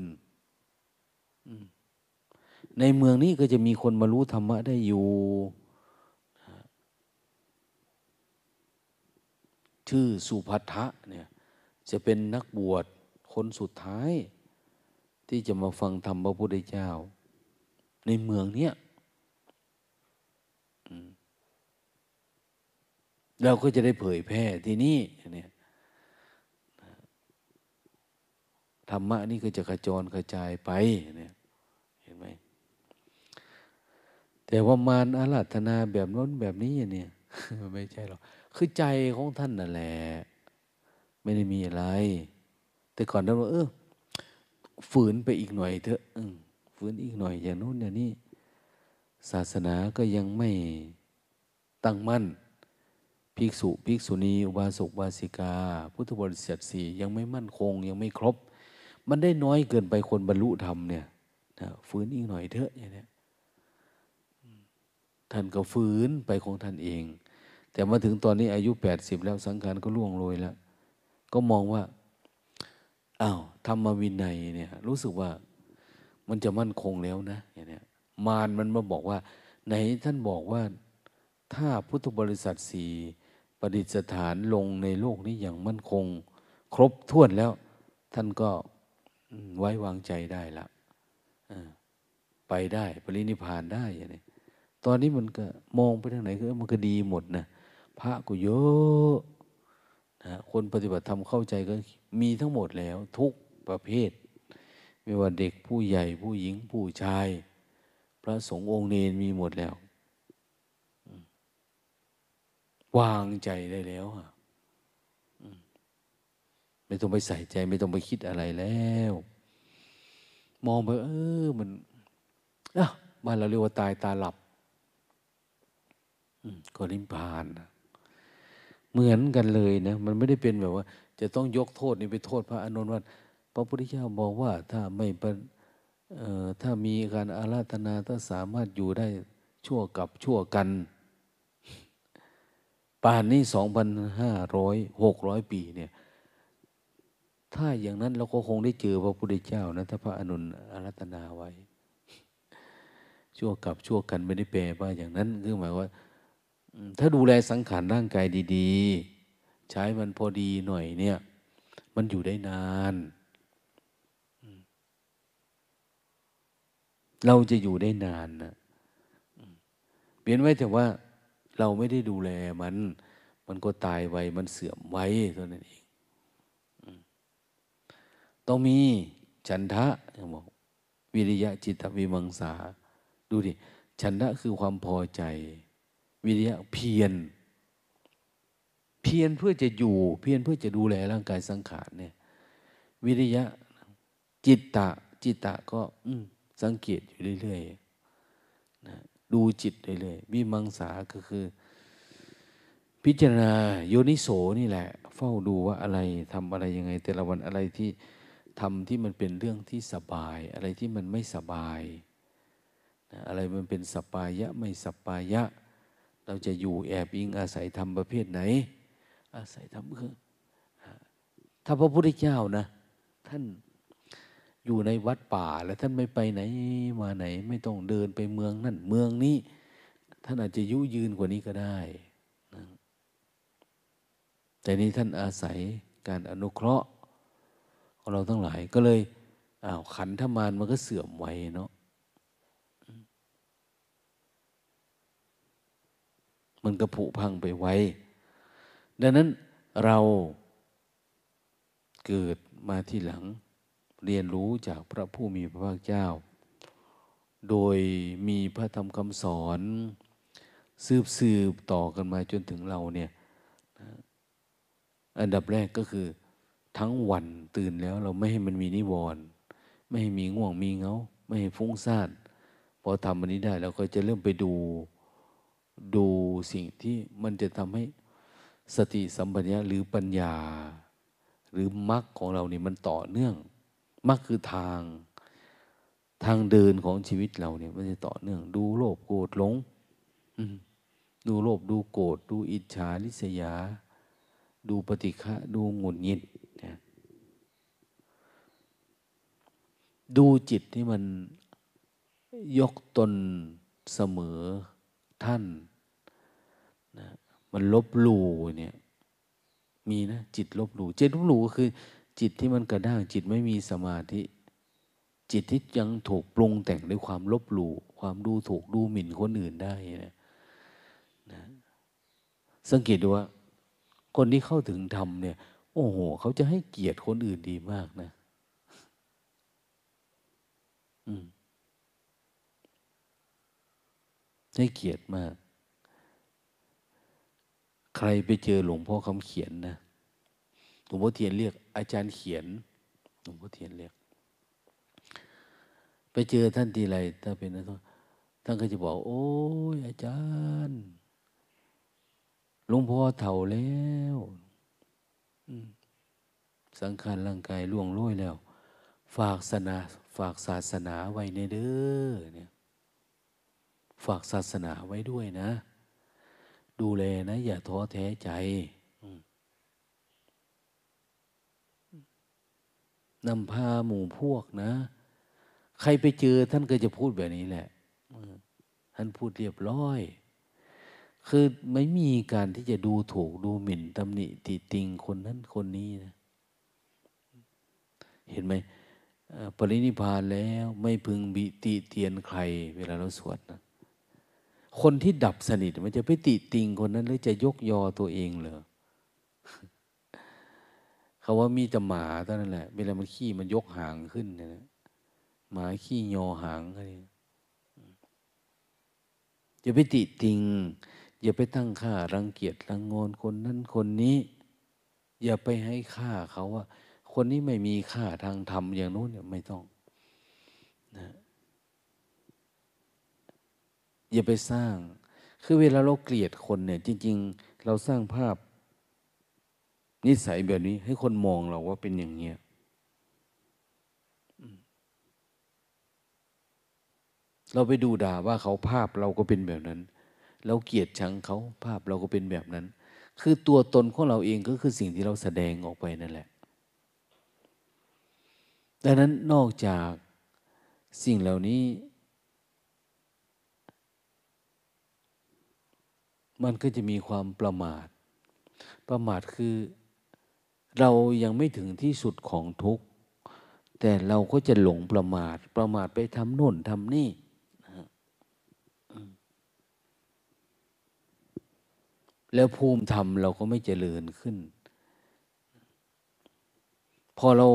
ในเมืองนี้ก็จะมีคนมารู้ธรรมะได้อยู่ ชื่อสุภัทะเนี่ยจะเป็นนักบวชคนสุดท้าย ที่จะมาฟังธรรมพระพุทธเจ้า ในเมืองเนี้ย เราก็จะได้เผยแพร่ที่นี่เนี่ยธรรมะนี่ก็จะกระจรกระจายไปเนี่ยเห็นไหมแต่ว่ามารอาราธนาแบบน้นแบบนี้เนี่ยไม่ใช่หรอกคือใจของท่านนั่นแหละไม่ได้มีอะไร แต่ก่อนเราเออฝืนไปอีกหน่อยเถอะฝืนอีกหน่อยอย่างโน้นอย่างนี้ศาสนาก็ยังไม่ตั้งมั่น ภิกษุภิกษุณีอุบาสกบาสิกา พุทธบริษัทสี่ยังไม่มั่นคงยังไม่ครบ มันได้น้อยเกินไปคนบรรลุธรรมเนี่ยนะฟื้นอีกหน่อยเถอะอย่างนี้ท่านก็ฟื้นไปของท่านเอง แต่มาถึงตอนนี้อายุแปดสิบแล้วสังขารก็ล่วงโรยแล้ว ก็มองว่าอ้าวธรรมวินัยเนี่ย รู้สึกว่ามันจะมั่นคงแล้วนะอย่างเนี้ยมารมันมาบอกว่า ไหนท่านบอกว่าถ้าพุทธบริษัทสี่ ประดิษฐานลงในโลกนี้อย่างมั่นคง ครบถ้วนแล้ว ท่านก็ไว้วางใจได้ละไปได้ปรินิพานได้อย่างนี้ตอนนี้มันก็มองไปทางไหนก็มันก็ดีหมดนะพระก็เยอะนะคนปฏิบัติธรรมเข้าใจก็มีทั้งหมดแล้ว ทุกประเภท ไม่ว่าเด็กผู้ใหญ่ผู้หญิงผู้ชาย พระสงฆ์องค์เนนมีหมดแล้ว วางใจได้แล้วไม่ต้องไปใส่ใจ ไม่ต้องไปคิดอะไรแล้ว มองไปเออมันอะบ้านเราเรียกว่าตายตาหลับก็นิพพานเหมือนกันเลยนะมันไม่ได้เป็นแบบว่า จะต้องยกโทษนี่ไปโทษพระอนุนว่าพระพุทธเจ้าบอกว่าถ้าไม่ถ้ามีการอาราธนาถ้าสามารถอยู่ได้ชั่วกับชั่วกัน ป่านนี้สองพันห้าร้อยหกร้อยปีเนี่ย ถ้าอย่างนั้นเราก็คงได้เจอพระพุทธเจ้านะถ้าพระอนุนอาราธนาไว้ ชั่วกับชั่วกันไม่ได้แปลว่าอย่างนั้นคือหมายว่า ถ้าดูแลสังขารร่างกายดีๆ ใช้มันพอดีหน่อยเนี่ย มันอยู่ได้นานเราจะอยู่ได้นานนะเปลี่ยนไว้แต่ว่า เราไม่ได้ดูแลมัน มันก็ตายไวมันเสื่อมไวเท่านั้นเองต้องมีฉันทะบอกวิริยะจิตวิมังสา ดูดิฉันทะคือความพอใจ วิริยะเพียรเพียรเพื่อจะอยู่ เพียรเพื่อจะดูแลร่างกายสังขารเนี่ยวิริยะจิตตะ จิตตะก็สังเกตอยู่เรื่อยๆนะ ดูจิตเรื่อยๆวิมังสาก็คือ พิจารณาโยนิโสนี่แหละ เฝ้าดูว่าอะไรทำอะไรยังไง แต่ละวันอะไรที่ทำที่มันเป็นเรื่องที่สบาย อะไรที่มันไม่สบาย อะไรมันเป็นสปายะไม่สปายะ เราจะอยู่แอบอิงอาศัยธรรมประเภทไหน อาศัยธรรมคือถ้าพระพุทธเจ้านะ ท่าน อยู่ในวัดป่าแล้วท่านไม่ไปไหนมาไหน ไม่ต้องเดินไปเมืองนั่นเมืองนี้ ท่านอาจจะยุยืนกว่านี้ก็ได้นะแต่นี้ท่านอาศัยการอนุเคราะห์ของเราทั้งหลายก็เลยอ้าวขันธมานมันก็เสื่อมไวเนาะมันก็ผุพังไปไวดังนั้นเราเกิดมาที่หลัง เรียนรู้จากพระผู้มีพระภาคเจ้า โดยมีพระธรรมคำสอน สืบสืบต่อกันมาจนถึงเราเนี่ยอันดับแรกก็คือทั้งวันตื่นแล้วเราไม่ให้มันมีนิวรณ์ไม่ให้มีง่วงมีเงา ไม่ให้ฟุ้งซ่านพอทำอันนี้ได้เราก็จะเริ่มไปดูดูสิ่งที่มันจะทำให้สติสัมปชัญญะหรือปัญญา หรือมรรคของเรานี่มันต่อเนื่อง มรรคคือทางทางเดินของชีวิตเราเนี่ย มันจะต่อเนื่อง ดูโลภโกรธหลงดูโลภดูโกรธดูอิจฉาลิษยา ดูปฏิฆะดูหงุดหงิดดูจิตที่มันยกตนเสมอท่านนะมันลบหลู่เนี่ย มีนะจิตลบหลู่จิตลบหลู่ก็คือ จิตที่มันกระด้างจิตไม่มีสมาธิ จิตที่ยังถูกปรุงแต่งด้วยความลบหลู่ความดูถูกดูหมิ่นคนอื่นได้นะนะสังเกตดูว่า คนที่เข้าถึงธรรมเนี่ย โอ้โห เขาจะให้เกียรติคนอื่นดีมากนะ อืมให้เกียรติมาก ใครไปเจอหลวงพ่อคำเขียนนะ หลวงพ่อเทียนเรียก อาจารย์เขียน หลวงพ่อเทียนเรียก ไปเจอท่านทีไรถ้าเป็นนะท่านก็จะบอก โอ้ยอาจารย์หลวงพ่อเถ่าแล้วสังขารร่างกายล่วงโรยแล้ว ฝากศาสนา ฝากศาสนาไว้ในเด้อเนี่ย ฝากศาสนาไว้ด้วยนะ ดูแลนะ อย่าท้อแท้ใจ นำพาหมู่พวกนะ ใครไปเจอท่านก็จะพูดแบบนี้แหละท่านพูดเรียบร้อย คือไม่มีการที่จะดูถูกดูหมิ่นตำหนิติติงคนนั้นคนนี้นะเห็นไหมปรินิพานแล้วไม่พึงบิติเตียนใคร เวลาเราสวดนะคนที่ดับสนิทมันจะไปติติงคนนั้นหรือจะยกยอตัวเองเหรอ เขาว่ามีแต่หมาเท่านั้นแหละ เวลามันขี้มันยกหางขึ้นนี่ยหมาขี้ยอหางอะไรอย่าไปติติง อย่าไปตั้งค่ารังเกียจรังงอนคนนั้นคนนี้ อย่าไปให้ค่าเขาว่า คนนี้ไม่มีค่าทางธรรมอย่างนู้นเนี่ยไม่ต้องนะอย่าไปสร้าง คือเวลาเราเกลียดคนเนี่ย จริง ๆ เราสร้างภาพ นิสัยแบบนี้ ให้คนมองเราว่าเป็นอย่างเงี้ยเราไปดูด่าว่าเขาภาพเราก็เป็นแบบนั้น เราเกลียดชังเขาภาพเราก็เป็นแบบนั้น คือตัวตนของเราเองก็คือสิ่งที่เราแสดงออกไปนั่นแหละดังนั้นนอกจากสิ่งเหล่านี้ มันก็จะมีความประมาท ประมาทคือ เรายังไม่ถึงที่สุดของทุกข์แต่เราก็จะหลงประมาท ประมาทไปทำโน่นทำนี่แล้วภูมิธรรมเราก็ไม่เจริญขึ้น พอเรา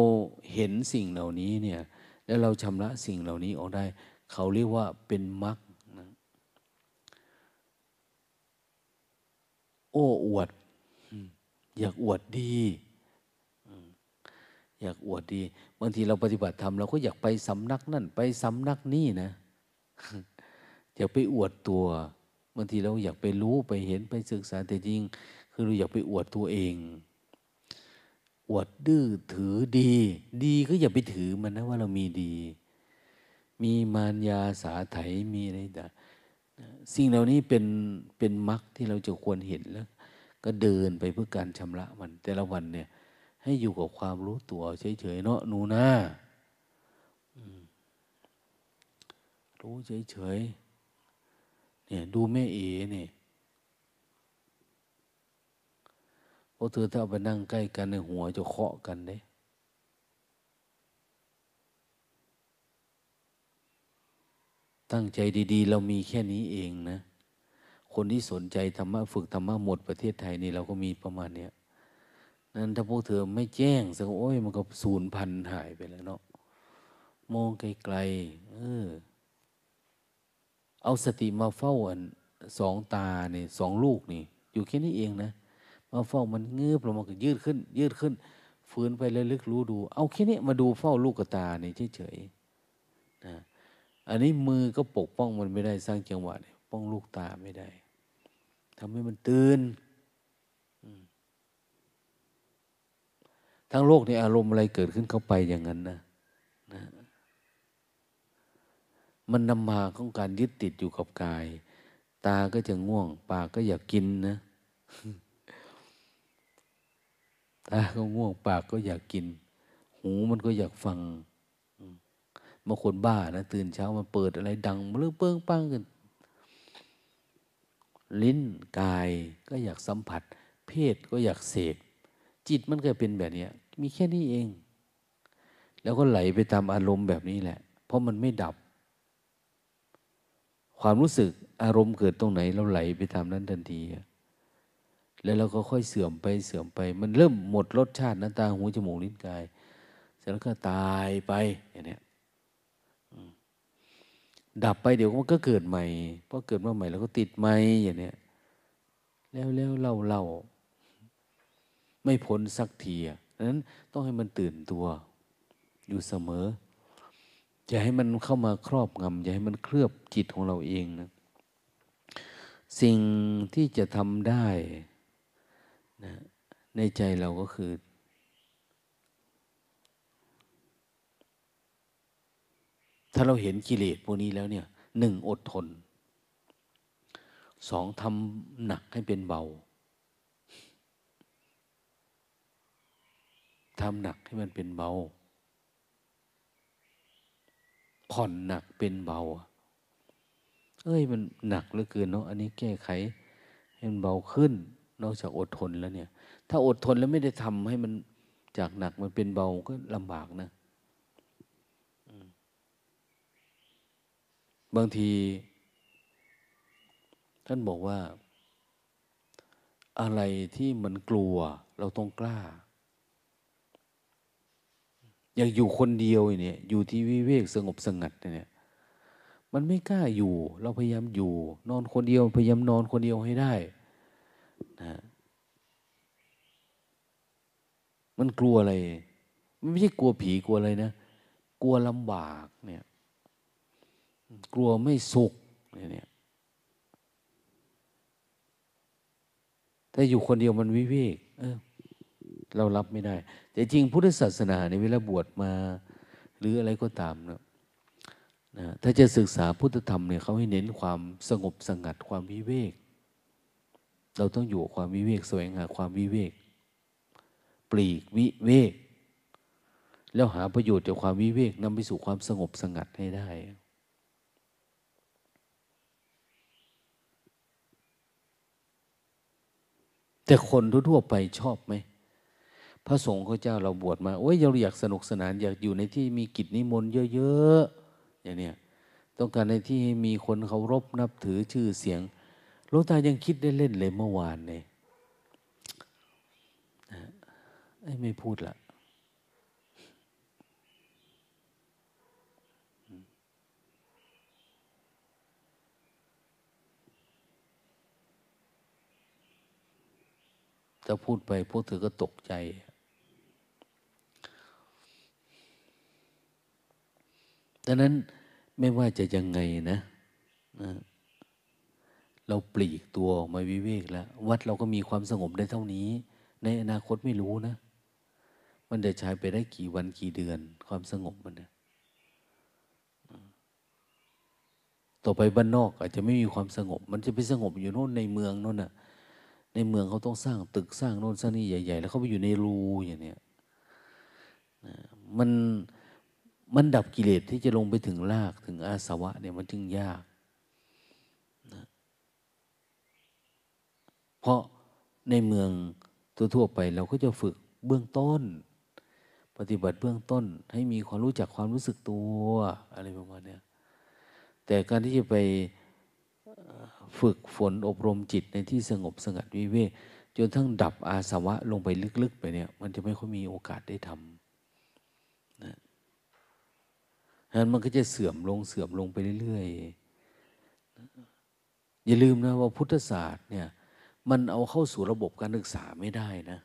เห็นสิ่งเหล่านี้เนี่ย แล้วเราชำระสิ่งเหล่านี้ออกได้ เขาเรียกว่าเป็นมรรคโอ้อวด อยากอวดดี อยากอวดดีบางทีเราปฏิบัติธรรมเราก็อยากไปสำนักนั่นไปสำนักนี่นะอยากไปอวดตัวบางทีเราอยากไปรู้ไปเห็นไปศึกษาแต่จริง คือเราอยากไปอวดตัวเอง อวดดื้อถือดี ดีก็อย่าไปถือมันนะว่าเรามีดี มีมารยาสาไถมีอะไรต่างสิ่งเหล่านี้เป็นเป็นมรรคที่เราจะควรเห็นแล้ว ก็เดินไปเพื่อการชำระมันแต่ละวันเนี่ย ให้อยู่กับความรู้ตัวเฉยๆเนาะหนูนะรู้เฉยๆเนี่ย ดูแม่เอ๋เนี่ยพอเธอถ้าเอาไปนั่งใกล้กันในหัวจะเคาะกันเด้ตั้งใจดีๆ เรามีแค่นี้เองนะ คนที่สนใจธรรมะฝึกธรรมะหมดประเทศไทยนี่เราก็มีประมาณเนี้ย นั้นถ้าพวกเธอไม่แจ้งสักโอ้ยมันก็สูญพันหายไปแล้วเนาะมองไกลๆเออ เอาสติมาเฝ้าอันสองตาเนี่ยสองลูกนี่ อยู่แค่นี้เองนะมาเฝ้ามันเงือบลงมาก็ยืดขึ้น ยืดขึ้นฟื้นไปเลยลึกรู้ดู เอาแค่นี้มาดูเฝ้าลูกกตาเนี่ยเฉยๆนะอันนี้มือก็ปกป้องมันไม่ได้สร้างจังหวะเนี่ยป้องลูกตาไม่ได้ทำให้มันตื่น ทั้งโลกในอารมณ์อะไรเกิดขึ้นเข้าไปอย่างนั้นนะนะมันนำมาของการยึดติดอยู่กับกาย ตาก็จะง่วง ปากก็อยากกินนะ ตาก็ง่วง ปากก็อยากกิน หูมันก็อยากฟังบางคนบ้านะตื่นเช้ามาเปิดอะไรดังเรื่องเปิ้งปังกันลิ้นกายก็อยากสัมผัส เพศก็อยากเสพ จิตมันก็เป็นแบบนี้มีแค่นี้เอง แล้วก็ไหลไปตามอารมณ์แบบนี้แหละ เพราะมันไม่ดับ ความรู้สึกอารมณ์เกิดตรงไหน เราไหลไปตามนั้นทันที แล้วเราก็ค่อยเสื่อมไปเสื่อมไป มันเริ่มหมดรสชาติน้ำตาหูจมูกลิ้นกายเสร็จแล้วก็ตายไปอย่างนี้ดับไปเดี๋ยวมันก็เกิดใหม่พอเกิดมาใหม่แล้วก็ติดใหม่อย่างเนี้ยแล้วแล้วเล่าเล่า ไม่พ้นสักทีอะนั้นต้องให้มันตื่นตัวอยู่เสมอ อย่าให้มันเข้ามาครอบงำอย่าให้มันเคลือบจิตของเราเองนะสิ่งที่จะทำได้นะในใจเราก็คือ ถ้าเราเห็นกิเลสพวกนี้แล้วเนี่ยหนึ่งอดทนสองทำหนักให้เป็นเบา ทำหนักให้มันเป็นเบา ผ่อนหนักเป็นเบา เอ้ยมันหนักเหลือเกินเนาะอันนี้แก้ไขให้มันเบาขึ้น นอกจากอดทนแล้วเนี่ย ถ้าอดทนแล้วไม่ได้ทำให้มันจากหนักมันเป็นเบาก็ลำบากนะบางที ท่านบอกว่า อะไรที่มันกลัวเราต้องกล้า อยากอยู่คนเดียวเนี่ย อยู่ที่วิเวกสงบสงัดเนี่ย มันไม่กล้าอยู่ เราพยายามอยู่ นอนคนเดียวพยายามนอนคนเดียวให้ได้นะมันกลัวอะไร มันไม่ใช่กลัวผีกลัวอะไรนะ กลัวลำบากเนี่ย กลัวไม่สุขเนี่ยถ้าอยู่คนเดียวมันวิเวก เออ เรารับไม่ได้ แต่จริงพุทธศาสนาในเวลาบวชมา หรืออะไรก็ตามนะนะถ้าจะศึกษาพุทธธรรมเนี่ยเขาให้เน้นความสงบสงัดความวิเวก เราต้องอยู่ความวิเวกแสวงหาความวิเวก ปลีกวิเวก แล้วหาประโยชน์จากความวิเวกนำไปสู่ความสงบสงัดให้ได้แต่คนทั่วไปชอบไหม พระสงฆ์เขาเจ้าเราบวชมาโอ้ยเราอยากสนุกสนานอยากอยู่ในที่มีกิจนิมนต์เยอะๆอย่างเนี้ยต้องการในที่มีคนเคารพนับถือชื่อเสียงหลวงตายังคิดได้เล่นเลยเมื่อวานเนี่ยไม่พูดละถ้าพูดไปพวกเธอก็ตกใจ ดังนั้นไม่ว่าจะยังไงนะนะเราปลีกตัวออกมาวิเวกแล้ว วัดเราก็มีความสงบได้เท่านี้ ในอนาคตไม่รู้นะ มันจะใช้ไปได้กี่วันกี่เดือน ความสงบมันนะต่อไปบ้านนอก อาจจะไม่มีความสงบ มันจะไปสงบอยู่โน่นในเมืองโน่นน่ะ ในเมืองเขาต้องสร้างตึกสร้างโน่นสร้างนี่ใหญ่ ๆ แล้วเขาไปอยู่ในรูอย่างเนี้ยมัน มันดับกิเลสที่จะลงไปถึงรากถึงอาสวะเนี่ยมันจึงยากนะเพราะในเมืองทั่วๆไปเราก็จะฝึกเบื้องต้น ปฏิบัติเบื้องต้นให้มีความรู้จักความรู้สึกตัวอะไรประมาณนี้แต่การที่จะไปฝึกฝนอบรมจิตในที่สงบสงัดวิเวกจนทั้งดับอาสวะลงไปลึกๆไปเนี่ย มันจะไม่ค่อยมีโอกาสได้ทำนะฉะ นั้นมันก็จะเสื่อมลงเสื่อมลงไปเรื่อยๆ อย่าลืมนะว่าพุทธศาสตร์เนี่ยมันเอาเข้าสู่ระบบการศึกษาไม่ได้นะ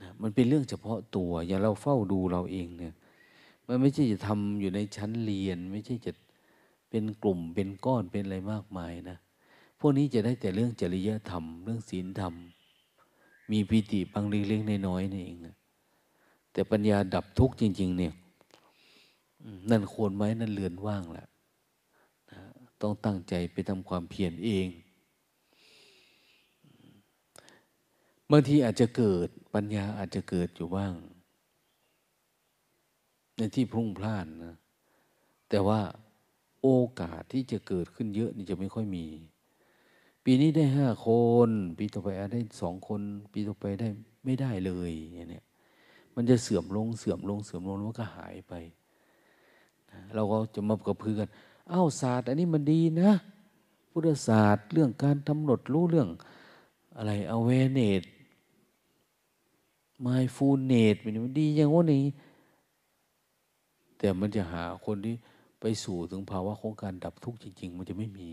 นะมันเป็นเรื่องเฉพาะตัวอย่าเราเฝ้าดูเราเองเนี่ยมันไม่ใช่จะทำอยู่ในชั้นเรียน ไม่ใช่จะเป็นกลุ่มเป็นก้อนเป็นอะไรมากมายนะพวกนี้จะได้แต่เรื่องจริยธรรม เรื่องศีลธรรม มีปิติบางเล็กๆน้อยๆนี่เองนะแต่ปัญญาดับทุกข์จริง ๆ เนี่ย นั่นโคนไม้นั่นเลือนว่างแหละต้องตั้งใจไปทำความเพียรเองบางทีอาจจะเกิดปัญญาอาจจะเกิดอยู่บ้าง ในที่พุ่งพล่านนะแต่ว่าโอกาสที่จะเกิดขึ้นเยอะนี่จะไม่ค่อยมี ปีนี้ได้ห้าคน ปีต่อไปอาจได้สองคน ปีต่อไปได้ไม่ได้เลยอย่างนี้มันจะเสื่อมลงเสื่อมลงเสื่อมลงแล้วก็หายไป เราก็จะมากระพือกันอ้าวศาสตร์ อันนี้มันดีนะ พุทธศาสตร์ เรื่องการกำหนดรู้เรื่องอะไรเอาเวเนตไมฟูเนตเป็นดีอย่างว่านี้ แต่มันจะหาคนที่ไปสู่ถึงภาวะของการดับทุกข์จริง ๆ มันจะไม่มี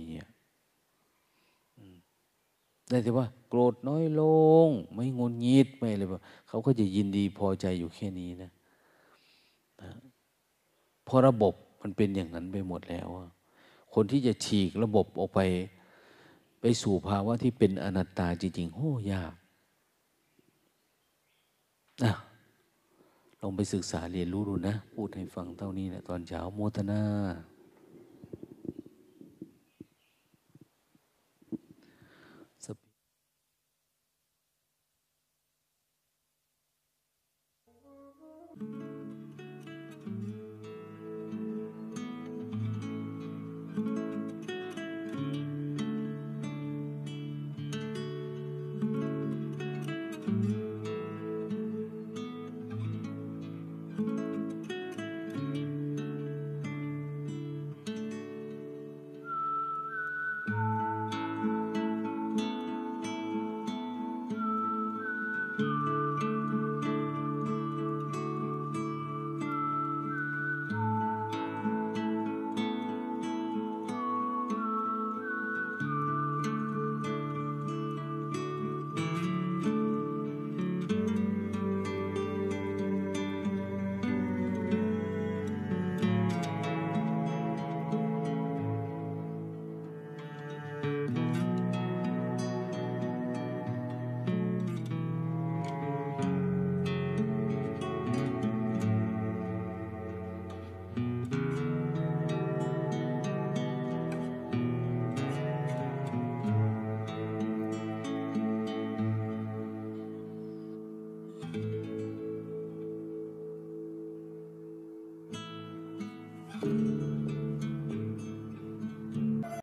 ได้แต่ว่า โกรธน้อยลง ไม่งนงิดไม่อะไรแบบเขาก็จะยินดีพอใจอยู่แค่นี้นะ พราะระบบมันเป็นอย่างนั้นไปหมดแล้ว คนที่จะฉีกระบบออกไป ไปสู่ภาวะที่เป็นอนัตตาจริงๆโหยากนะลองไปศึกษาเรียนรู้ดูนะ พูดให้ฟังเท่านี้นะตอนเช้าโมทนา